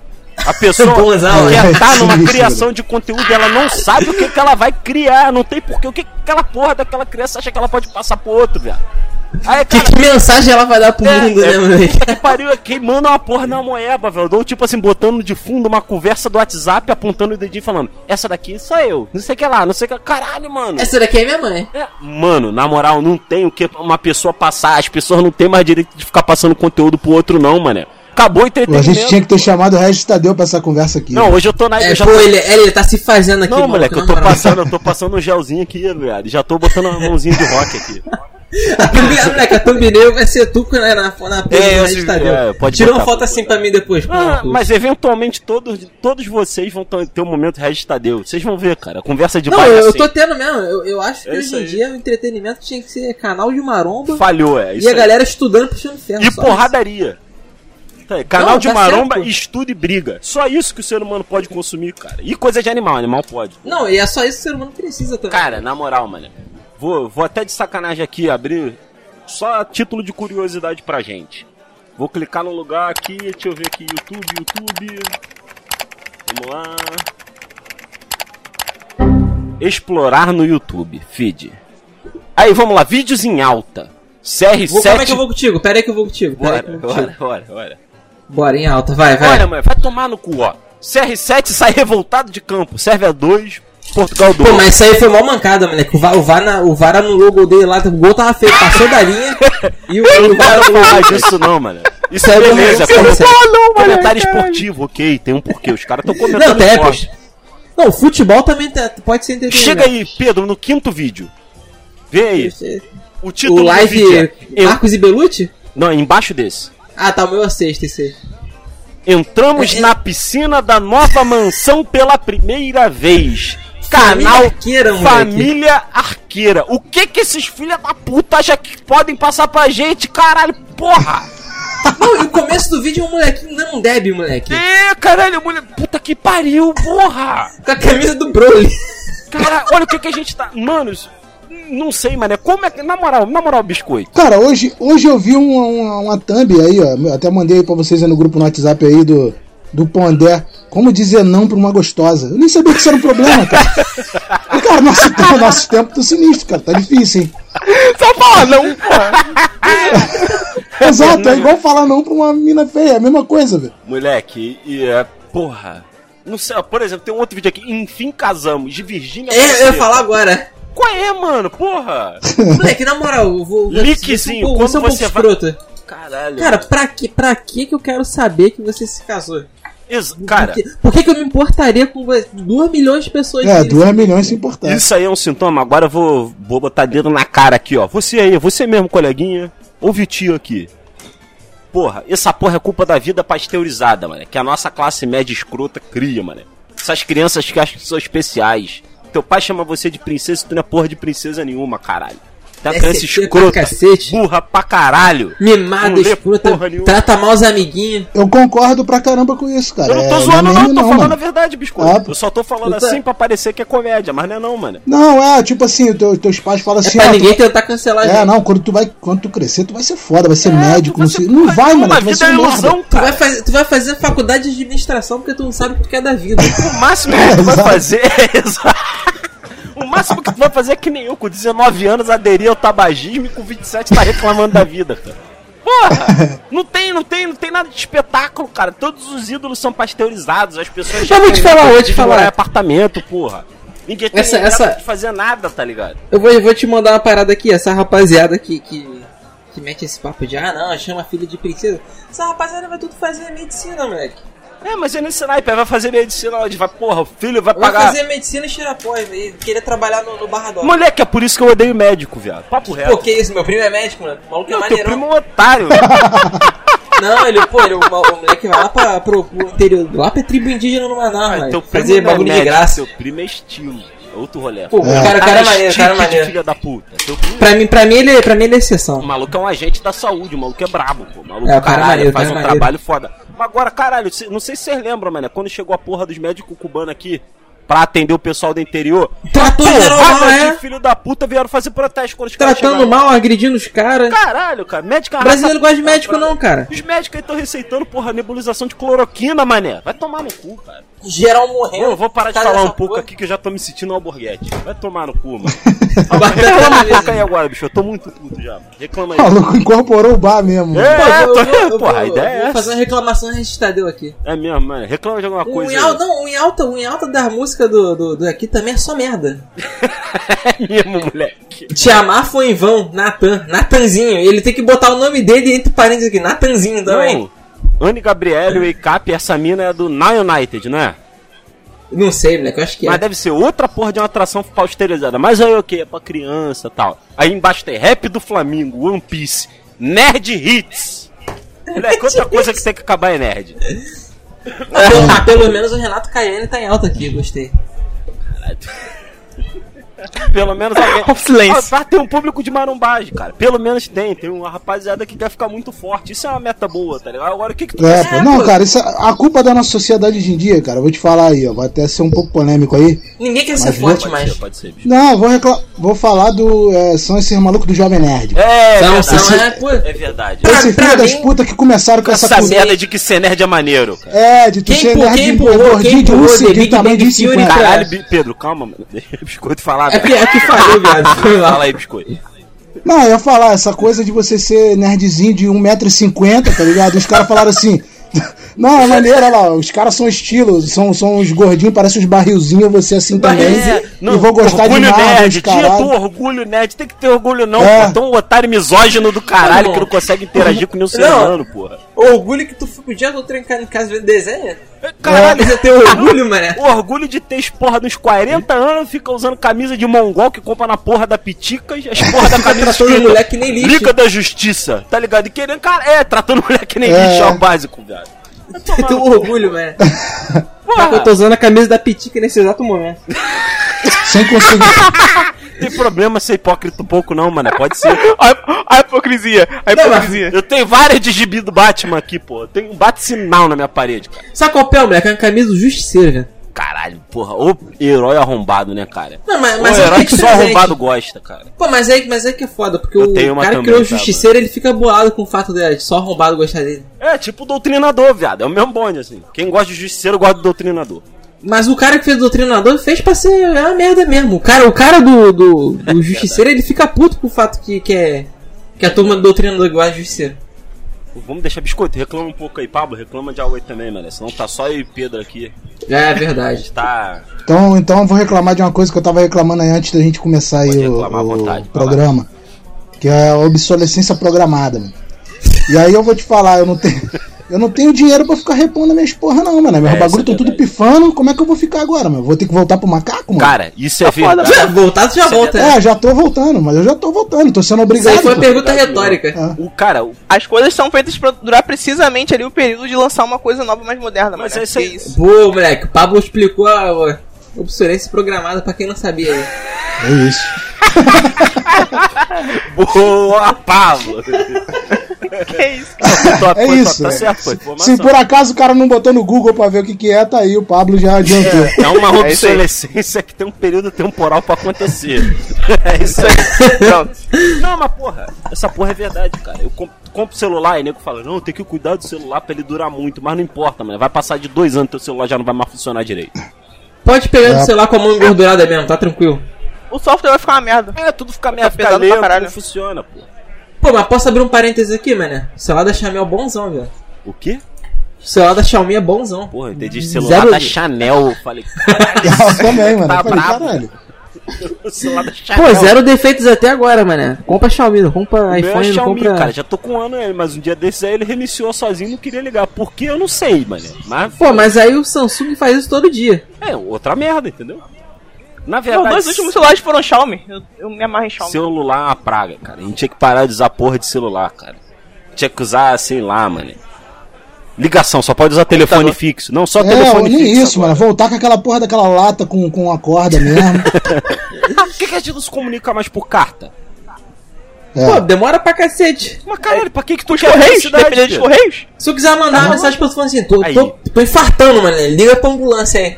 A pessoa Bonzão, quer né? estar numa criação de conteúdo e ela não sabe o que, que ela vai criar, não tem porquê. O que, que aquela porra daquela criança acha que ela pode passar pro outro, velho? Aí, Que, cara, que mensagem ela vai dar pro é, mundo, né, é, moleque? puta que pariu, é queimando uma porra na moeba, velho. Tipo assim, botando de fundo uma conversa do WhatsApp, apontando o dedinho e falando: Essa daqui sou eu, não sei o que lá, não sei o que. Caralho, mano. Essa daqui é minha mãe. É, mano, na moral, não tem o que uma pessoa passar. As pessoas não têm mais direito de ficar passando conteúdo pro outro, não, mano. Acabou o A entretenimento. gente tinha que ter chamado o Regis Tadeu pra essa conversa aqui. Não, hoje eu tô na. É, eu já pô, tô- ele, ele tá se fazendo aqui, Não, moleque, eu tô passando, eu tô passando um gelzinho aqui, velho. Já tô botando uma mãozinha de rock aqui. A thumbnail, moleque, a thumbnail vai ser tu né, na, na, na pose É, do eu Regis Tadeu. é, pode Tira uma foto assim pra mim depois. Ah, mas eventualmente todos, todos vocês vão ter um momento Regis Tadeu. Vocês vão ver, cara. Conversa de Não, baixo eu, eu assim. tô tendo mesmo. Eu, eu acho que É hoje em aí. dia o entretenimento tinha que ser canal de maromba Falhou, é. Isso e a aí. galera estudando puxando ferro. E só porradaria. Tá Canal Não, de tá maromba, certo. estudo e briga. Só isso que o ser humano pode consumir, cara. E coisa de animal, animal pode. Não, e é só isso que o ser humano precisa também. Cara, na moral, mano. Vou, vou até de sacanagem aqui abrir só título de curiosidade pra gente. Vou clicar no lugar aqui, deixa eu ver aqui, YouTube, YouTube. Vamos lá. Explorar no YouTube, feed. Aí, vamos lá, vídeos em alta. CR7. Vou, como é que eu vou contigo? Pera aí que eu vou contigo. Bora, eu vou contigo. bora, bora, bora. Bora, em alta, vai, vai. Olha, mano, vai tomar no cu, ó. CR7 sai revoltado de campo. Serve a 2, Portugal 2. Pô, mas isso aí foi mal mancada, moleque. O VAR, o VAR, na- o VAR anulou o gol dele lá, o gol tava feio, passou da linha e o, o Não VAR anulou. falar disso não, mano. Isso é beleza. como- sério. Comentário esportivo, ok, tem um porquê. Os caras estão Não, comentando tem, esporte. pô. Não, futebol também tá- pode ser entretenimento. Chega aí, Pedro, no quinto vídeo. Vê aí. O título O do vídeo live é... Marcos e Belucci? Não, embaixo desse. Ah, tá, o meu é sexta, esse. Entramos É- na piscina da nova mansão pela primeira vez. Família Canal Arqueira, moleque. Família Arqueira. O que que esses filha da puta acham que podem passar pra gente, caralho? Porra! Não, e o começo do vídeo é um molequinho não deve, moleque. É, caralho, mulher. Puta que pariu, porra! Com a camisa do Broly. Cara, olha o que que a gente tá. Mano, isso- não sei, mano. Como é que. Na moral, na moral, biscoito. Cara, hoje, hoje eu vi uma, uma, uma thumb aí, ó. eu Até mandei aí pra vocês aí no grupo no WhatsApp aí do, do Pondé. Como dizer não pra uma gostosa. Eu nem sabia que isso era um problema, cara. Cara, nosso, tempo- nosso tempo tá sinistro, cara. Tá difícil, hein? Só fala não, pô. Exato, é igual falar não pra uma mina feia, é a mesma coisa, velho. Moleque, e é. Porra. Não sei, por exemplo, tem um outro vídeo aqui. Enfim, casamos. De Virgínia. É, eu ia falar agora. Qual é, mano? Porra! Moleque, na moral, eu vou. Linkzinho, vou quando ser um pouco você vai- escrota. Caralho. Cara, pra que, pra que que eu quero saber que você se casou? Ex- cara, Por que, por que que eu me importaria com você? 2 milhões de pessoas É, viram 2 milhões se importar. isso aí é um sintoma. Agora eu vou, vou botar dedo na cara aqui, ó. Você aí, você mesmo, coleguinha. Ouve tio aqui. Porra, essa porra é culpa da vida pasteurizada, mano. Que a nossa classe média escrota cria, mano. Essas crianças que acham que são especiais. Teu pai chama você de princesa e tu não é porra de princesa nenhuma, caralho. Tá criança SCP pra escrota, cacete. burra pra caralho. Mimada, Não escrota, nenhuma. trata mal os amiguinhos. Eu concordo pra caramba com isso, cara. Eu não tô É, zoando, é não, meme tô falando mano. a verdade, biscoito. Ah, eu só tô falando assim pra parecer que é comédia, mas não é não, mano. Não, é, tipo assim, teu- teus pais falam É assim, pra ó, tu ninguém tentar cancelar É, gente. não, quando tu vai, quando tu crescer, tu vai ser foda, vai ser É, médico, não vai sei. ser Não vai, mano, tu vai ser é ilusão, merda. Tu vai, cara. fazer, tu vai fazer faculdade de administração porque tu não sabe o que é da vida. O máximo que tu vai fazer é. O máximo que tu vai fazer é que nem eu, com 19 anos, aderir ao tabagismo e com 27 tá reclamando da vida, cara. Porra! Não tem, não tem, não tem nada de espetáculo, cara. Todos os ídolos são pasteurizados, as pessoas Eu vou te falar, vou te falar. em apartamento, porra. Ninguém tem Essa- essa- de fazer nada, tá ligado? Eu vou, eu vou te mandar uma parada aqui, essa rapaziada que, que, que mete esse papo de ah não, chama filho de princesa. Essa rapaziada vai tudo fazer medicina, moleque. É, mas é nesse naipe, vai fazer medicina onde vai, porra, o filho vai Vai pagar. fazer medicina e tirar pós, velho. Querer trabalhar no, no Barrador. Moleque, é por isso que eu odeio médico, viado. Papo reto. Pô, que isso? Meu primo é médico, mano. O maluco é Não, teu maneirão. primo é um otário. Não, ele, pô, ele, o, o moleque vai lá pra, pro, pro interior, lá pra tribo indígena no Manaus, Ah, primo Fazer é bagulho de médico, graça. Teu primo é estilo. É outro rolê. Pô, o cara, o cara é maneiro, o cara é de maneiro. filha da puta. Primo Pra mim, pra mim, ele, pra mim ele é exceção. O maluco é um agente da saúde, o maluco é brabo, pô. O maluco, É, o cara é caralho, maneiro, o faz cara um é maneiro. trabalho foda. Agora, caralho, não sei se vocês lembram, mano, quando chegou a porra dos médicos cubanos aqui pra atender o pessoal do interior. Tratou geral mal, é? filho da puta vieram fazer protesto quando os caras Tratando mal, agredindo os caras. Caralho, cara, médico Brasileiro gosta de médico não, cara. Os médicos aí estão receitando, porra, nebulização de cloroquina, mané. Vai tomar no cu, cara. Geral morrendo. Eu vou parar de falar um pouco porra. aqui que eu já tô me sentindo um alborguete. Vai tomar no cu, mano. Tá Reclama um pouco aí agora, bicho. Eu tô muito puto já. mano. Reclama aí. O maluco incorporou o bar mesmo. É, Pô, eu tô- eu vou- eu porra, a ideia é Vou essa. fazer uma reclamação registradeu aqui. É mesmo, mano. Reclama de alguma O coisa. em alta, não, o em alta, o em alta da música do, do, do aqui também é só merda. É mesmo, moleque. Te amar foi em vão, Natan, Natanzinho. Ele tem que botar o nome dele entre parênteses aqui, Natanzinho também. Não. Anne Gabriele, o Cap, essa mina é do Now United, não é? Não, sei, moleque, eu acho que Mas é. deve ser outra porra de uma atração pausterizada. Mas aí o que? É pra criança e tal. Aí embaixo tem Rap do Flamengo, One Piece, Nerd Hits. Moleque, outra coisa que tem que acabar é nerd. Ah, pelo, menos o Renato Caiane tá em alta aqui, gostei. Pelo menos alguém. Silêncio. Ah, ter um público de marumbagem, cara. Pelo menos tem. Tem uma rapaziada que quer ficar muito forte. Isso é uma meta boa, tá ligado? Agora o que que tu É, quer? pô, não, cara, isso é a culpa da nossa sociedade hoje em dia, cara. Eu vou te falar aí, ó. Vai até ser um pouco polêmico aí. Ninguém quer ser Mas forte mais. ser, pode ser, bicho. Não, vou, recla- vou falar do. é, são esses malucos do Jovem Nerd. É, São, verdade. são, é, pô. É verdade. Esse pra filho das mim- putas que começaram com essa, Essa cultura- merda de que ser nerd é maneiro, cara. É, de tu Quem ser nerd quem de empurrou- gordinho de 1,50 também de Bang Theory, 50. cara? Caralho, Bi- Pedro, calma, mano. Deixa biscoito falar. É que, é que falou, viado. Fala aí, biscoito. Não, eu ia falar, essa coisa de você ser nerdzinho de 1,50m, tá ligado? Os caras falaram assim. Não, é maneiro, olha lá, os caras são estilos, são, são uns gordinhos, parecem uns barrilzinhos, você assim também. É, e vou gostar de orgulho Marvel, nerd, caralho. orgulho nerd, tem que ter orgulho não, É. pô. Tão um otário misógino do caralho Não. que não consegue interagir com nenhum ser Não. humano, porra. Orgulho que tu podia do trincar em casa vendo desenho? Caralho, Você tem orgulho, mané? o orgulho de ter porra nos 40 anos, fica usando camisa de mongol que compra na porra da Piticas, as porra da camisa tratando escrita, mulher que nem lixo. Liga da Justiça, tá ligado? E querendo, cara, é, tratando mulher que nem É. lixo, é o básico, viado. Tem teu orgulho, mané. Tá, Porra, eu tô usando a camisa da Pitica nesse exato momento. Sem conseguir. tem problema ser hipócrita um pouco não, mano, pode ser. A, a hipocrisia, a Não, hipocrisia. Eu tenho várias de gibi do Batman aqui, pô. Tem um bate-sinal na minha parede, cara. Sabe qual é, moleque? É uma camisa do Justiceiro, velho. Caralho, porra, o herói arrombado, né, cara? Não, mas, o mas é herói que que só arrombado gosta, cara. Pô, mas é, mas é que é foda, porque Eu o tenho uma cara que criou o tá, Justiceiro, ele fica bolado com o fato de só arrombado gostar dele. É, tipo o doutrinador, viado. É o mesmo bonde, assim. Quem gosta de justiceiro gosta do doutrinador. Mas o cara que fez o Doutrinador fez pra ser é uma merda mesmo. O cara, o cara do, do, do Justiceiro, ele fica puto com o fato que, que é. Que a turma do Doutrinador gosta de Justiceiro. Vamos deixar biscoito, reclama um pouco aí, Pablo. Reclama de A8 também, mano. Senão tá só eu e Pedro aqui. É verdade. Tá. Então, então eu vou reclamar de uma coisa que eu tava reclamando aí antes da gente começar aí Pode o, à o vontade, vai programa. Que é a obsolescência programada, mano. E aí eu vou te falar, eu não tenho. Eu não tenho dinheiro pra ficar repondo minhas porra, não, mano. Meus É, bagulho isso é estão tudo pifando. Como é que eu vou ficar agora, mano? Vou ter que voltar pro macaco, mano? Cara, isso é foda, verdade. Já, voltar, tu já Isso é volta, né? É, já tô voltando, mas eu já tô voltando, tô sendo Isso obrigado. aí foi uma pergunta retórica. Ah. O cara, o- As coisas são feitas pra durar precisamente ali o período de lançar uma coisa nova mais moderna, Mas mano. é isso aí. Isso. Pô, moleque, o Pablo explicou a, a obsolescência programada pra quem não sabia. aí. É isso. boa, Pablo. Que isso? Tá- É tá- isso. Tá é. certo, Se por acaso o cara não botou no Google pra ver o que que é, tá aí, o Pablo já adiantou. É uma É isso aí. obsolescência que tem um período temporal pra acontecer. É isso aí. Pronto. Não, mas porra, essa porra é verdade, cara. Eu comp- compro celular e nego fala, não, tem que cuidar do celular pra ele durar muito, mas não importa, mano. Vai passar de dois anos teu celular já não vai mais funcionar direito. Pode pegar É. no celular com a mão engordurada mesmo, tá tranquilo. O software vai ficar uma merda. É, tudo fica merda, fica pesado pra lento, caralho. não funciona, pô. Pô, mas posso abrir um parênteses aqui, mano? O celular da Xiaomi é bonzão, velho. O quê? O celular da Xiaomi é bonzão. Porra, eu entendi celular Zero- da Chanel. Eu falei, Eu também, mano. Tá eu falei, caralho. o celular da Chanel. Pô, zero defeitos até agora, mano. Compra Xiaomi, não compra O meu é iPhone, não Xiaomi, compra... cara, já tô com um ano ele, mas um dia desses aí ele reiniciou sozinho não queria ligar. Por que eu não sei, mano. Mas, Pô, mas aí o Samsung faz isso todo dia. é outra merda, entendeu? Na Os verdade, dois últimos celulares foram Xiaomi. Eu, eu me amarro em Xiaomi. celular é uma praga, cara. A gente tinha que parar de usar porra de celular, cara. Tinha que usar, sei lá, mano. Ligação, só pode usar telefone Computador. fixo. Não, só É, telefone nem fixo. isso, agora. mano. Voltar com aquela porra daquela lata com, com a corda mesmo. Por que, que a gente não se comunica mais por carta? Pô, É. demora pra cacete. Mas caralho, pra que que tu Os quer Correios, velocidade, dependendo dos? Correios. Se eu quiser mandar uma mensagem pra tu falando assim, tô, tô, tô infartando, mano. Liga pra ambulância aí.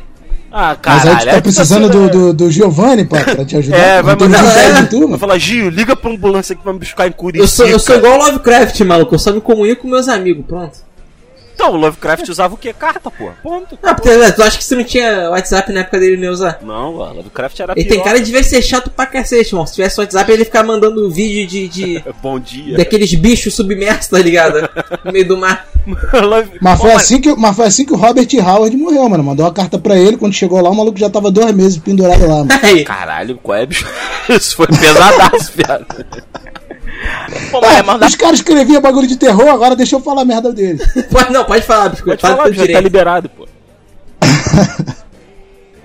Ah, Mas caralho. aí tu tá aí precisando do, do, do Giovanni pra, pra te ajudar. É, vai mandar. É. tu, Vai falar, Gil, liga pra ambulância que vai me buscar em Curitiba. Eu sou, eu sou igual o Lovecraft, maluco. Eu só me comunico com meus amigos, pronto. Então, o Lovecraft usava o quê? Carta, pô. Ponto. Ah, porque né, tu acha que você não tinha WhatsApp na época dele não ia usar? Não, o Lovecraft era Ele pior. tem cara de devia ser chato pra cacete, irmão. Se tivesse WhatsApp, ele ia ficar mandando vídeo de, de Bom dia. daqueles bichos submersos, tá ligado? No meio do mar. Love- Mas foi, assim que, mas foi assim que o Robert Howard morreu, mano. Mandou uma carta pra ele. Quando chegou lá, o maluco já tava dois meses pendurado lá, mano. Caralho, qual é, bicho? Isso foi pesadaço, viado. Pô, mas é mandar. os caras escreviam bagulho de terror, agora deixa eu falar a merda dele. Pode, não, pode falar, bicho. Pode fala falar, já tá liberado, pô.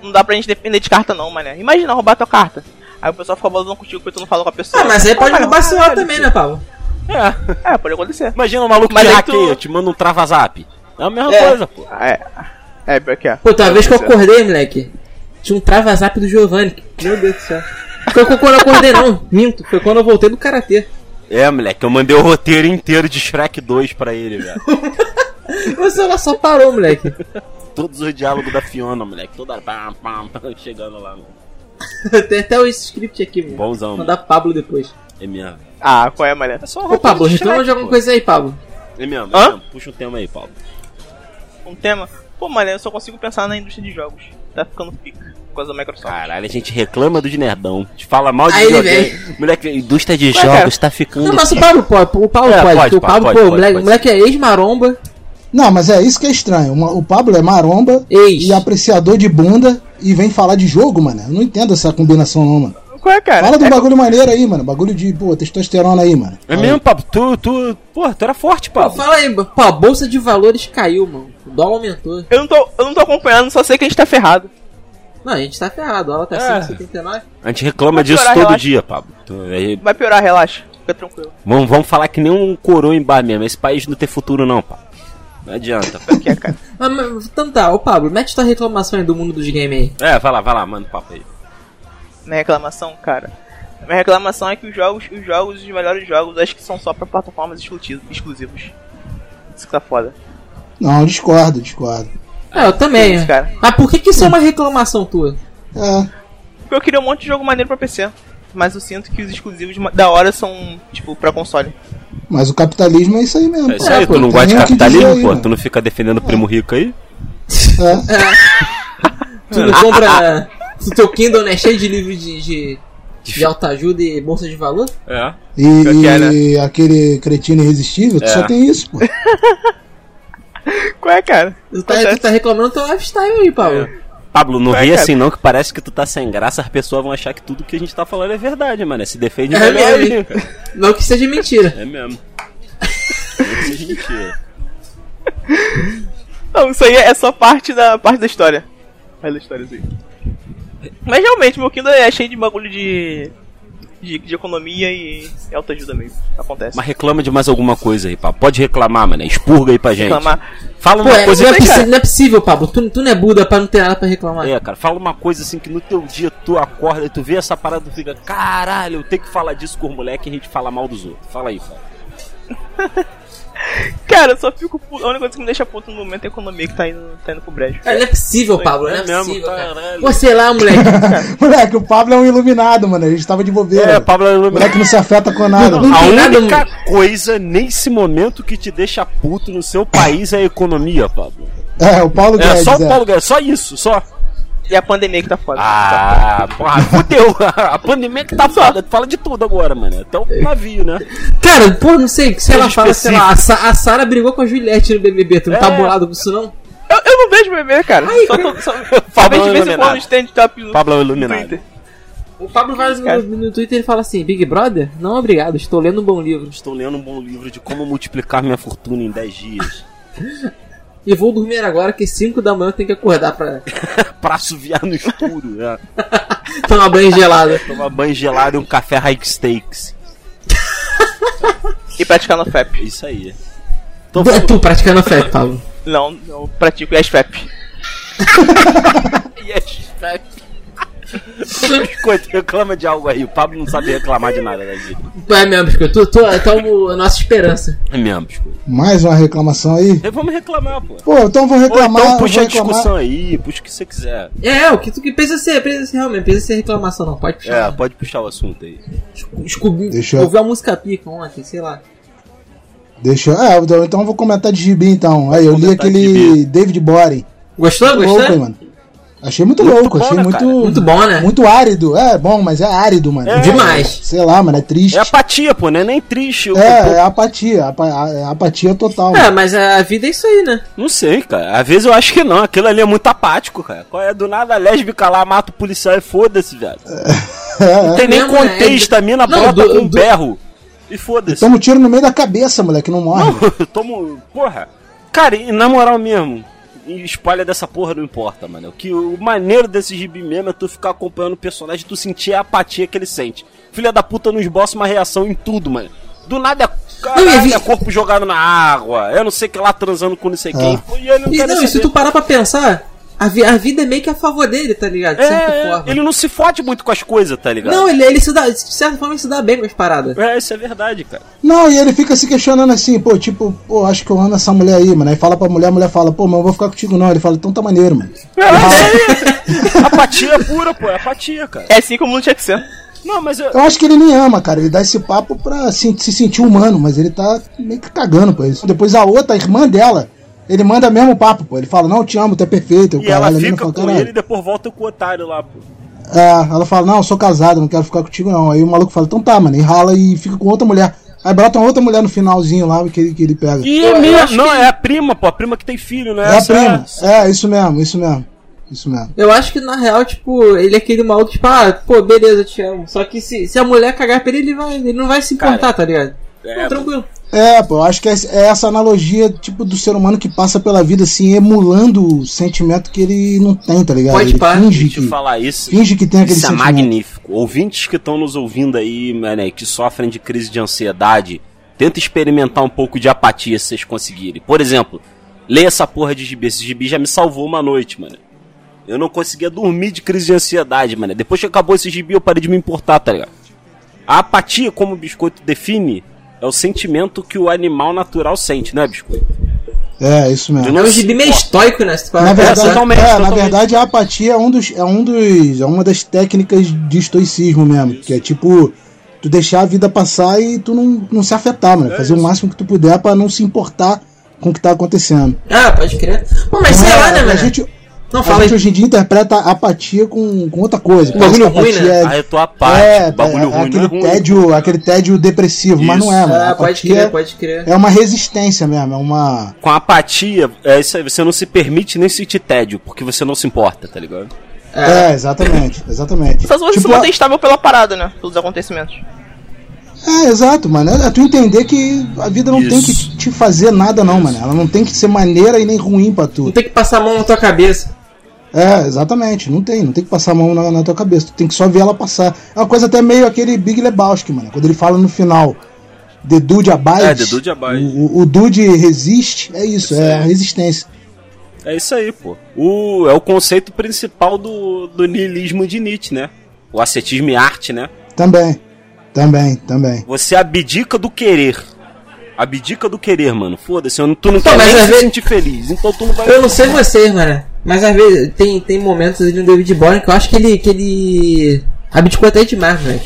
Não dá pra gente depender de carta, não, mané. Imagina roubar tua carta. Aí o pessoal fica bolando contigo porque tu não falou com a pessoa. Ah, mas aí pode roubar celular caralho, também, né, Paulo? É. É, pode acontecer. Imagina um maluco Mas te aí tu- hackeia, te manda um trava-zap. É a mesma É. coisa, pô. É. É, pior que é. Pô, tem uma vez que eu acordei, moleque. Tinha um trava-zap do Giovanni. Meu Deus do céu. Foi quando eu acordei, não. Minto. Foi quando eu voltei do Karatê. É, moleque, eu mandei o roteiro inteiro de Shrek 2 pra ele, velho. O celular só parou, moleque. Todos os diálogos da Fiona, moleque. Toda hora, pam, pam, pam, chegando lá. mano. Tem até o script aqui, mano. Bonzão, Vou mano. mandar pro Pablo depois. É mesmo. Ah, qual é, mané? É só Ô, Pablo, Shrek, de alguma coisa aí, Pablo. É mesmo, é mesmo. Puxa um tema aí, Paulo. Um tema? Pô, mané, eu só consigo pensar na indústria de jogos. Tá ficando pica. Por causa da Microsoft. Caralho, a gente reclama dos nerdão. A gente fala mal de Aí videogame. Moleque, a indústria de Ué, jogos tá ficando. Não, mas o Pablo pode. O Paulo É, pode. pode, o Pablo, pode, pô, o pode, moleque, pode o moleque é ex-maromba. Não, mas é isso que é estranho. O Pablo é maromba Ex. e apreciador de bunda e vem falar de jogo, mano. Eu não entendo essa combinação, não, mano. Qual é, cara? Fala do é, bagulho maneiro aí, mano. Bagulho de, pô, testosterona aí, mano. É mesmo, Pablo? Tu, tu. Pô, tu era forte, Pô, Pablo. fala aí, pô, a bolsa de valores caiu, mano. O dólar aumentou. eu, não tô, eu não tô acompanhando, só sei que a gente tá ferrado. Não, a gente tá ferrado. Dólar tá É. 5,79. A gente reclama disso piorar, todo relaxa. dia, Pablo. Tu- aí- Vai piorar, relaxa. Fica tranquilo. vamos, vamos falar que nem um coroa em bar mesmo. Esse país não tem futuro, não, Pablo. Não adianta. Que é, cara? Ah, mas, então tá, ô Pablo, mete tua reclamação aí do mundo dos games aí. É, vai lá, vai lá, manda o papo aí. Minha reclamação, cara. Minha reclamação é que os jogos, os jogos, os melhores jogos, acho que são só pra plataformas exclusi- exclusivos. Isso que tá foda. Não, discordo, discordo. É, eu também. isso, é. cara? Mas por que, que isso é uma reclamação tua? É. Porque eu queria um monte de jogo maneiro pra PC. Mas eu sinto que os exclusivos da hora são, tipo, pra console. Mas o capitalismo é isso aí mesmo. É isso aí, pô, tu não gosta de capitalismo, aí, pô? mano. Tu não fica defendendo o primo rico aí? É. Tu não compra. O teu Kindle né, cheio de livros de, de, de autoajuda e bolsa de valor? É. E, é, né? e aquele cretino irresistível, tu É. só tem isso, pô. Qual é, cara? Tu tá, tu tá reclamando do teu lifestyle aí, Pablo. Pablo, não Ué, ri cara. assim não, que parece que tu tá sem graça, as pessoas vão achar que tudo que a gente tá falando é verdade, mano. Se defende É melhor mesmo, aí, cara. Não que seja mentira. É mesmo. Não que seja mentira. Não, isso aí é só parte da, parte da história. Parte da história, assim. Mas realmente, meu Kindle é cheio de bagulho de. De, de economia e autoajuda mesmo. Acontece. Mas reclama de mais alguma coisa aí, pá. Pode reclamar, mano. Expurga aí pra gente. Reclamar. Fala Pô, uma é, coisa não, é que. possi- não é possível, Pablo. Tu, tu não é Buda pra não ter nada pra reclamar. É, cara, fala uma coisa assim que no teu dia tu acorda e tu vê essa parada e tu fica, caralho, eu tenho que falar disso com os moleques e a gente fala mal dos outros. Fala aí, pá. Cara, eu só fico puto. A única coisa que me deixa puto no momento é a economia que tá indo, tá indo pro brejo. Cara, não é possível, Pablo. Não é, É mesmo, possível, cara. caralho. Pô, sei lá, moleque. Moleque, o Pablo é um iluminado, mano. A gente tava de bobeira. É, Pablo é O moleque não se afeta com nada. Não, A tem nada, única coisa nesse momento que te deixa puto no seu país é a economia, Pablo. É, o Paulo É Guedes. só o é. Paulo Guedes, só isso, só. E a pandemia que tá foda. Ah, porra, fudeu. A pandemia que tá foda. Tu fala de tudo agora, mano. Até o navio, né? Cara, pô, não sei. Se ela fala, sei lá, a, Sa a Sara brigou com a Juliette no BBB. Tu não tá É. bolado com isso, não? Eu, eu não vejo bebê, cara. só tô, só, só Pablo vejo de vez em quando stand top no, Pablo iluminado. Twitter. O Pablo vai no, Cara. no Twitter e fala assim: Big Brother? Não, obrigado. Estou lendo um bom livro. Estou lendo um bom livro de como multiplicar minha fortuna em 10 dias. E vou dormir agora que 5 da manhã eu tenho que acordar pra pra assoviar no escuro, né? tomar banho gelado. Tomar banho gelado e um café high stakes. E praticar no FAP. Isso aí. Então, É tu praticando fé, Pablo. Não, eu pratico SFAP. Yes, Biscoito, reclama de algo aí. O Pablo não sabe reclamar de nada da vida. É mesmo, Biscoito. Tu, tu, tu é a nossa esperança. É mesmo, Biscoito. Mais uma reclamação aí. E Vamos reclamar, pô. Pô, então vou Ou reclamar. então puxa vou a discussão aí, puxa o que você quiser. É, o que tu que precisa ser, precisa ser realmente, precisa ser reclamação, não. Pode puxar. É, pode puxar o assunto aí. Descobri, Deixa eu- ouvi a música pica ontem, sei lá. Deixa eu. É, então- então eu vou comentar de gibi então. Aí, eu li aquele. David Boring. Gostou? Gostou? hein, mano. Achei muito, Muito louco, bom, achei né, muito. cara? Muito bom, né? Muito árido. É bom, mas é árido, mano. É. Demais. Sei lá, mano, é triste. É apatia, pô, não é nem triste. Eu- É, é apatia, apa- é apatia total. É, mano. mas a vida é isso aí, né? Não sei, cara. Às vezes eu acho que não. Aquilo ali é muito apático, cara. Qual é do nada a lésbica lá, mata o policial e foda-se, velho. Não tem nem mesmo, né? contexto, a mina Não, brota do- com um do- berro. E foda-se. Toma um tiro no meio da cabeça, moleque, não morre. Eu tomo. Porra. Cara, e na moral mesmo. E Espalha dessa porra não importa, mano. O que o maneiro desse gibi mesmo é tu ficar acompanhando o personagem e tu sentir a apatia que ele sente. Filha da puta não esboça uma reação em tudo, mano. Do nada é, caralho, vi- é corpo jogado na água. Eu não sei que lá transando com não sei quem. Ah. E ele não E, não, e se tu parar pra pensar, a, vi- a vida é meio que a favor dele, tá ligado? De certa É, forma. ele não se fode muito com as coisas, tá ligado? Não, ele, ele se dá, de certa forma, ele se dá bem com as paradas. É, isso é verdade, cara. Não, e ele fica se questionando assim, pô, tipo, pô, acho que eu amo essa mulher aí, mano. Aí fala pra mulher, a mulher fala, pô, mas eu vou ficar contigo não. Ele fala, então tá maneiro, mano. É, apatia pura, pô, é apatia, cara. É assim como não tinha que ser. Não, mas eu, Eu acho que ele nem ama, cara. Ele dá esse papo pra se, se sentir humano, mas ele tá meio que cagando, pô. Isso. Depois a outra, a irmã dela, ele manda mesmo papo, pô. Ele fala, não, eu te amo, tu é perfeito. E ela fica fala, com ele e depois volta com o otário lá, pô. É, ela fala, não, eu sou casado, não quero ficar contigo não. Aí o maluco fala, então tá, mano, e rala e fica com outra mulher. Aí brota uma outra mulher no finalzinho lá que ele, que ele pega. E é mesmo, acho não, que- é a prima, pô, a prima que tem filho, né? É a prima. É, isso mesmo, isso mesmo. Isso mesmo. Eu acho que na real, tipo, ele é aquele maluco, tipo, ah, pô, beleza, eu te amo. Só que se, se a mulher cagar pra ele, ele, vai, ele não vai se importar, Cara, tá ligado? é, Pô, tranquilo. É, pô, eu acho que é, é essa analogia, tipo, do ser humano que passa pela vida, assim, emulando o sentimento que ele não tem, tá ligado? Pode ele pá. finge eu que, falar isso. finge que tem aquele Isso é sentimento. magnífico. Ouvintes que estão nos ouvindo aí, mané, que sofrem de crise de ansiedade, tenta experimentar um pouco de apatia se vocês conseguirem. Por exemplo, leia essa porra de gibi. Esse gibi já me salvou uma noite, mano. Eu não conseguia dormir de crise de ansiedade, mano. Depois que acabou esse gibi, eu parei de me importar, tá ligado? A apatia, como o biscoito define, é o sentimento que o animal natural sente, né, biscoito? É, isso mesmo. É um gibi meio estoico, né? Na verdade, pensar. totalmente, é, na totalmente. verdade, a apatia é um dos, é um dos, é uma das técnicas de estoicismo mesmo, que é tipo tu deixar a vida passar e tu não, não se afetar, mano, fazer o máximo que tu puder pra não se importar com o que tá acontecendo. Ah, pode crer. Pô, mas sei É, lá, né, a mano? gente, Não, a fala gente aí. hoje em dia interpreta a apatia com, com outra coisa. Um a bagulho ruim, apatia né? Ah, eu tô apático, É, bagulho é, ruim, aquele não é ruim. tédio, aquele tédio depressivo, mas não é, mano. A Ah, pode crer, pode crer. é uma resistência mesmo, é uma Com a apatia, é isso aí, você não se permite nem sentir tédio, porque você não se importa, tá ligado? é, exatamente, exatamente. Só se você Tipo, se mantém estável pela parada, né? Pelos acontecimentos. É, exato, mano. É tu entender que a vida não tem que Isso. te fazer nada, não, mano. Ela não tem que ser maneira e nem ruim pra tu. Não tem que passar a mão na tua cabeça. É, exatamente. Não tem. Não tem que passar a mão na, na tua cabeça. Tu tem que só ver ela passar. É uma coisa até meio aquele Big Lebowski, mano. Quando ele fala no final. The Dude Abides. É, The Dude Abides. O, o, o Dude resiste. É isso, Isso é aí. a resistência. É isso aí, pô. O, é o conceito principal do, do niilismo de Nietzsche, né? O ascetismo e arte, né? Também. Também, também. Você abdica do querer. Abdica do querer, mano. Foda-se, tu não Pô, quer nem se vezes- sentir feliz. Então tu não vai. Eu não sei vocês, mano. Mas às vezes tem, tem momentos ali no David Bowie que eu acho que ele. que ele. abdicou até demais, velho.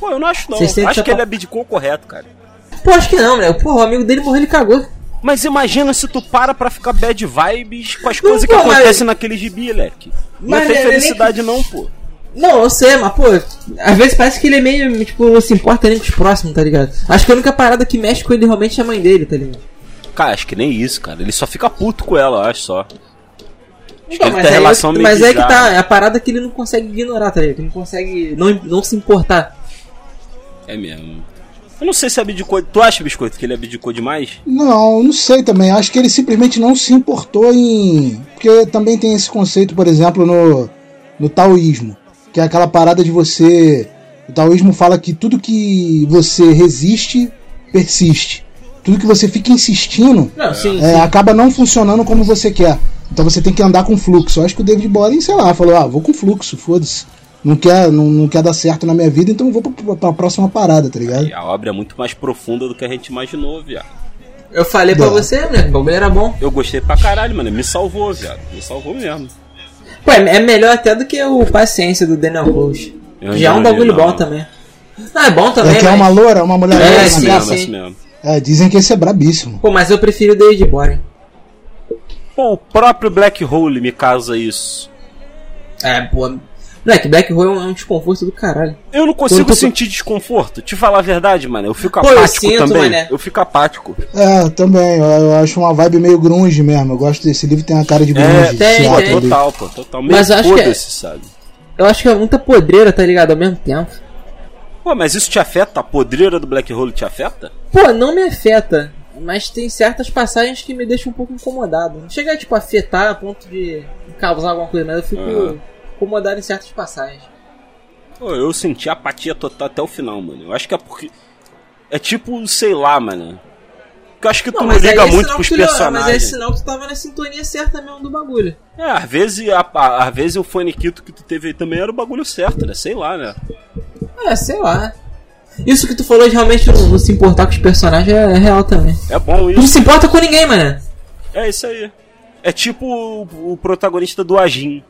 Pô, eu não acho não. Acho que ele abdicou correto, cara. Pô, acho que não, né? Pô, o amigo dele morreu, ele cagou. Mas imagina se tu para pra ficar bad vibes com as Não, coisas que pô, mas- acontecem naquele gibi, leque. Não Mas tem é- é nem felicidade não, pô. Não, eu sei, mas pô, às vezes parece que ele é meio, tipo, não se importa nem com os próximos, tá ligado? Acho que a única parada que mexe com ele realmente é a mãe dele, tá ligado? Cara, acho que nem isso, cara. Ele só fica puto com ela, eu acho só. Acho que Então, ele mas tem aí, relação meio mas é que tá, é a parada que ele não consegue ignorar, tá ligado? Ele não consegue não, não se importar. É mesmo. Eu não sei se abdicou. Tu acha, Biscoito, que ele abdicou demais? Não, não sei também. Acho que ele simplesmente não se importou em. Porque também tem esse conceito, por exemplo, no, no taoísmo. Que é aquela parada de você. O taoísmo fala que tudo que você resiste, persiste. Tudo que você fica insistindo Não, sim, é, sim. acaba não funcionando como você quer. Então você tem que andar com fluxo. Eu acho que o David Boring, sei lá, falou: ah, vou com fluxo, foda-se. Não quer, não, não quer dar certo na minha vida, então eu vou pra, pra próxima parada, tá ligado? E a obra é muito mais profunda do que a gente imaginou, viado. Eu falei pra Não. você, né? O bagulho era bom. Eu gostei pra caralho, mano. Me salvou, viado. Me salvou mesmo. Pô, é, é melhor até do que o Paciência do Daniel Que já é um bagulho bom também. Ah, é bom também, É que é mas- uma loura, uma mulher É, loura sim, mesmo, sim. assim mesmo. É, dizem que esse é brabíssimo. Pô, mas eu prefiro o David Boring. Pô, o próprio Black Hole me causa isso. É, pô. Moleque, Black Hole é um, é um desconforto do caralho. Eu não consigo tu- sentir desconforto. Te falar a verdade, mano. Eu fico Pô, eu apático sinto, também. mané. Eu fico apático. É, também. Eu, eu acho uma vibe meio grunge mesmo. Eu gosto desse livro, tem uma cara de grunge. É, tem, tem. Total, pô. Total. Meio Mas eu acho que é- sabe? Eu acho que é muita podreira, tá ligado? Ao mesmo tempo. Pô, mas isso te afeta? A podreira do Black Hole te afeta? Pô, não me afeta. Mas tem certas passagens que me deixam um pouco incomodado. Não chega a, tipo, afetar a ponto de causar alguma coisa, mas eu fico Aham. Incomodado em certas passagens. Pô, eu senti apatia total até o final, mano. Eu acho que é porque. É tipo, sei lá, mano. Eu acho que tu não, liga muito pros tu- Mas é personagens. sinal que tu tava na sintonia certa mesmo do bagulho. É, às vezes, a, às vezes o faniquito que tu teve aí também era o bagulho certo, né? Sei lá, né? É, sei lá. Isso que tu falou de realmente não, não se importar com os personagens é, é real também. É bom Tu não isso. se importa com ninguém, mano. É isso aí. É tipo o, o protagonista do Ajin.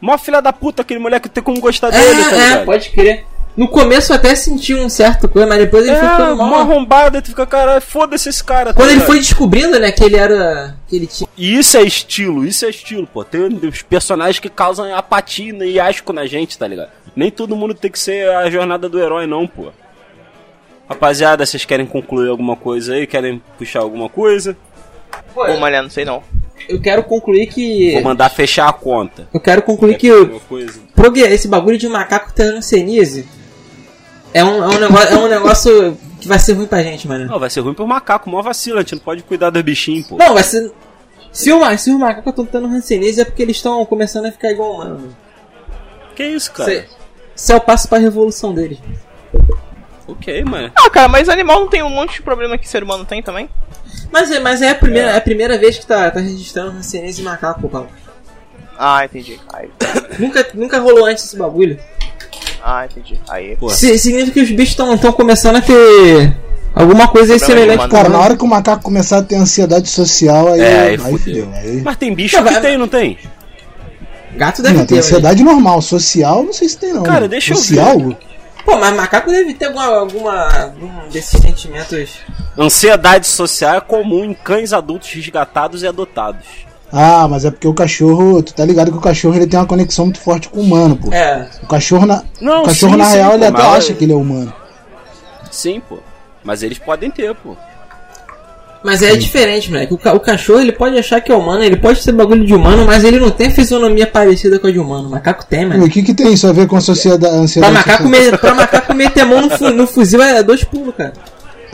Mó filha da puta, aquele moleque tem como gostar dele, tá É, é, ligado? pode crer. No começo eu até senti um certo coisa, mas depois ele foi É, ficando mó mal. arrombado, tu fica, cara, foda-se esse cara. tá Quando ele foi descobrindo, né, que ele era. que ele tinha. E isso é estilo, isso é estilo, pô. Tem os personagens que causam apatia e asco na gente, tá ligado? Nem todo mundo tem que ser a jornada do herói, não, pô. Rapaziada, vocês querem concluir alguma coisa aí? Querem puxar alguma coisa? Pô, Pô, malhar, não sei não. Eu quero concluir que. Vou mandar fechar a conta. Eu quero concluir que o- alguma coisa? progue- esse bagulho de macaco terancenise é um, é, um negócio, é um negócio que vai ser ruim pra gente, mano. Não, vai ser ruim pro macaco, mó vacila, a gente não pode cuidar dos bichinhos, pô. Não, vai ser. Se, o, se os macacos estão tendo rancenise é porque eles estão começando a ficar igual humano. Que isso, cara? É- Isso é o passo pra revolução deles. Ok, mano. Ah, cara, mas animal não tem um monte de problema que ser humano tem também? Mas, é- mas é, a primeira, é. a primeira vez que tá, tá registrando em macaco, Paulo. Ah, entendi. Aí, Nunca, nunca rolou antes esse bagulho. ah, entendi. Aí. Pô. Si- significa que os bichos estão começando a ter alguma coisa aí semelhante Cara, na hora que o macaco começar a ter ansiedade social, aí, É, aí aí fudeu. Aí... Mas tem bicho Não, que vai- tem, não tem? Gato deve Não, ter. tem ansiedade normal. Social, não sei se tem, não. Cara, deixa eu social, Pô, mas macaco deve ter alguma, alguma algum desses sentimentos. Ansiedade social é comum em cães adultos resgatados e adotados. Ah, mas é porque o cachorro. Tu tá ligado que o cachorro ele tem uma conexão muito forte com o humano, pô. É. O cachorro, na, Não, o cachorro sim, na sim, real, pô, ele até acha que ele é humano. Sim, pô. Mas eles podem ter, pô. Mas é diferente, moleque. O, ca- o cachorro ele pode achar que é humano, ele pode ser bagulho de humano, mas ele não tem a fisionomia parecida com a de humano. O macaco tem, E mano. O que, que tem isso a ver com a sociedade, a Pra ansiedade? macaco, me, pra macaco meter a mão no, fu- no fuzil é dois pulos, cara.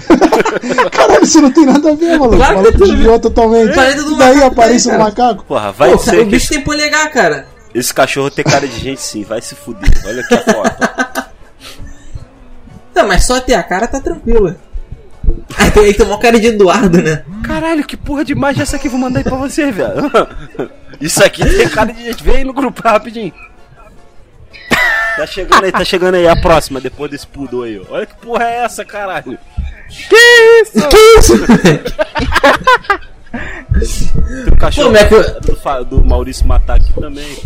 Caralho, isso não tem nada a ver, maluco. Claro o maluco desviou totalmente. Do E daí aparece tem, um macaco. Porra, vai Pô, dizer o que bicho tem polegar, cara. esse cachorro tem cara de gente sim, vai se fuder. Olha aqui a foto. Não, mas só ter a cara tá tranquilo. Aí tem, tem uma cara de Eduardo, né? Caralho, que porra de imagem é essa aqui? Vou mandar aí pra você, velho. Isso aqui tem cara de gente. Vem aí no grupo rapidinho. Tá chegando aí, tá chegando aí a próxima, depois desse pudor aí. ó. Olha que porra é essa, caralho. Que isso? Tem um cachorro Pô, do, do Maurício matar aqui também.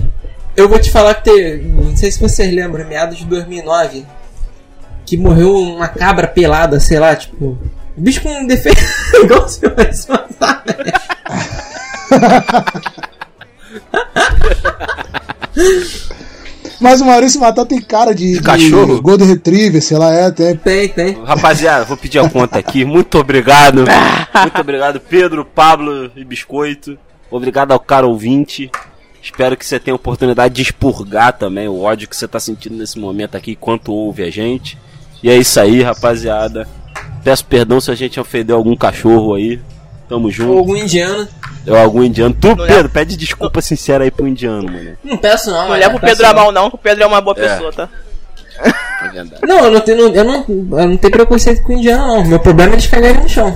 Eu vou te falar que tem. Não sei se vocês lembram, meados de 2009. Que morreu uma cabra pelada, sei lá, tipo. Bicho com defeito. Igual você vai se matar, né? Mas o Maurício Matar tem cara de, de cachorro? Golden Retriever, sei lá, é, tem. Tem, tem. Rapaziada, vou pedir a conta aqui. Muito obrigado. Muito obrigado, Pedro, Pablo e Biscoito. Obrigado ao cara ouvinte. Espero que você tenha a oportunidade de expurgar também o ódio que você tá sentindo nesse momento aqui enquanto ouve a gente. E é isso aí, rapaziada. Peço perdão se a gente ofendeu algum cachorro aí. Tamo Ou junto. algum indiano. Ou algum indiano. Tu, Não Pedro, pede desculpa sincera aí pro indiano, mano. Não peço não, Não mas leva o peço Pedro a mal, não, que o Pedro é uma boa É. pessoa, tá? É. Não, eu não tenho, eu não, eu não tenho preconceito com indiano, não. Meu problema é eles cagarem no chão.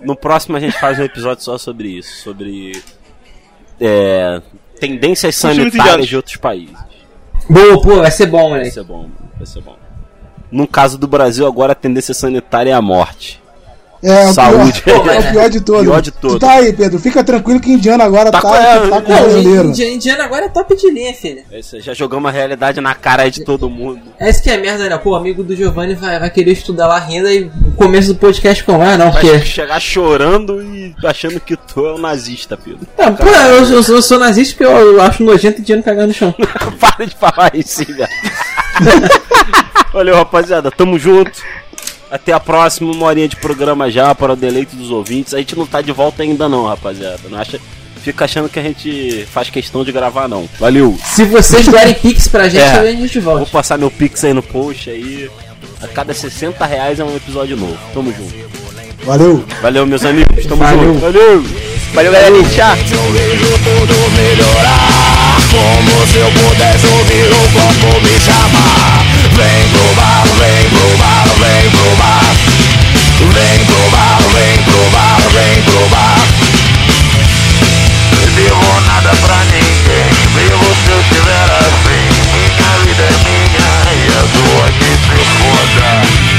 No próximo a gente faz um episódio só sobre isso. Sobre. É, tendências sanitárias de outros países. Boa, pô, vai ser bom, Vai moleque. ser bom, vai ser bom. No caso do Brasil, agora a tendência sanitária é a morte. É, o Saúde. pior, é o pior de todo. Pior de todo. Tu tá aí, Pedro. Fica tranquilo que indiano agora Tá tá, com- é, tá com o Não, brasileiro. indi- indiano agora é top de linha, filho. É já jogamos a realidade na cara de todo mundo. É isso que é merda, né? Pô, o amigo do Giovanni vai, vai querer estudar lá renda e o começo do podcast com ah, não, Vai porque. chegar chorando e achando que tu é um nazista, Pedro. Ah, pô, eu, eu, sou- eu sou nazista porque eu, eu acho nojento indiano cagar no chão. Para de falar isso, velho. Valeu, rapaziada. Tamo junto. Até a próxima, uma horinha de programa já para o deleite dos ouvintes. A gente não tá de volta ainda não, rapaziada. Não acha... Fica achando que a gente faz questão de gravar, não. Valeu. Se vocês derem pix pra gente, É. a gente Vou volta. passar meu pix aí no post aí. A cada 60 reais é um episódio novo. Tamo junto. Valeu. Valeu, meus amigos. Tamo Valeu. junto. Valeu. Valeu, galerinha. Tchau. Eu vejo tudo melhorar Como se eu pudesse ouvir o copo Vem pro bar, vem pro bar, vem pro bar Vem pro bar, vem pro bar, vem pro bar Não nada pra ninguém Vivo se eu estiver assim Minha vida é minha e a sua que se foda